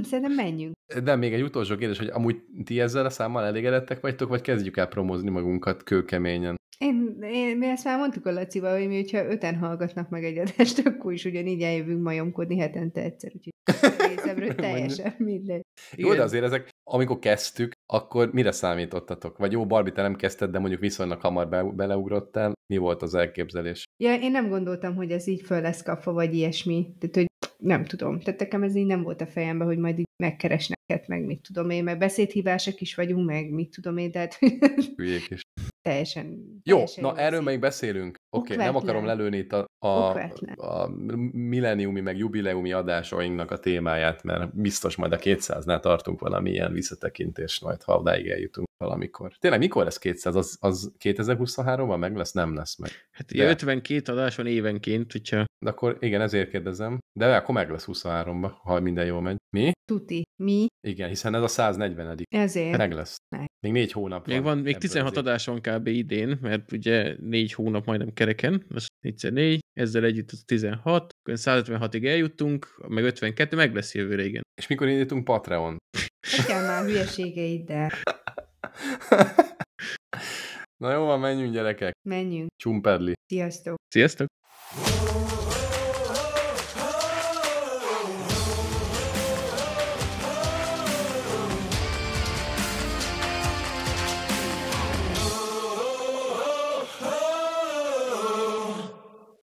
Szerintem menjünk. De még egy utolsó kérdés, hogy amúgy ti ezzel a számmal elégedettek vagytok, vagy kezdjük el promozni magunkat kőkeményen? Én, én, mi ezt már mondtuk a Lacival, hogy mi, hogyha öten hallgatnak meg egy adást, akkor is ugyanígy eljövünk majomkodni hetente egyszer, úgyhogy részemről teljesen mindegy. Jó, de azért ezek, amikor kezdtük, akkor mire számítottatok? Vagy jó, Barbie, te nem kezdted, de mondjuk viszonylag hamar be, beleugrottál. Mi volt az elképzelés? Ja, én nem gondoltam, hogy ez így föl lesz kapva, vagy ilyesmi. Tehát, hogy nem tudom. Tehát nekem ez így nem volt a fejemben, hogy majd így megkeresnek, meg mit tudom én, meg beszédhibások is vagyunk, meg mit tudom én, tehát... Hülyék is. Teljesen. Jó, teljesen na erről még beszélünk. Oké, okay, nem akarom lelőni itt a, a, a milleniumi meg jubileumi adásainknak a témáját, mert biztos majd a 200-nál tartunk valamilyen visszatekintést majd, ha odáig eljutunk. Valamikor. Tényleg mikor lesz 200? Az, az 2023-ban meg lesz? Nem lesz meg. Hát De... 52 adás van évenként, hogyha... De akkor igen, ezért kérdezem. De akkor meg lesz 23-ba, ha minden jól megy. Mi? Tuti. Mi? Igen, hiszen ez a 140 Ezért. Meg lesz. Meg. Még négy hónap még van. még 16 adás van kb. idén, mert ugye négy hónap majdnem kereken, az 4 4 ezzel együtt az 16, 156-ig eljuttunk, meg 52, meg lesz jövőre, igen. És mikor indítunk Patreon? Kell már hülyeségeiddel. Na jó van, menjünk gyerekek. Menjünk. Csumpedli. Sziasztok. Sziasztok.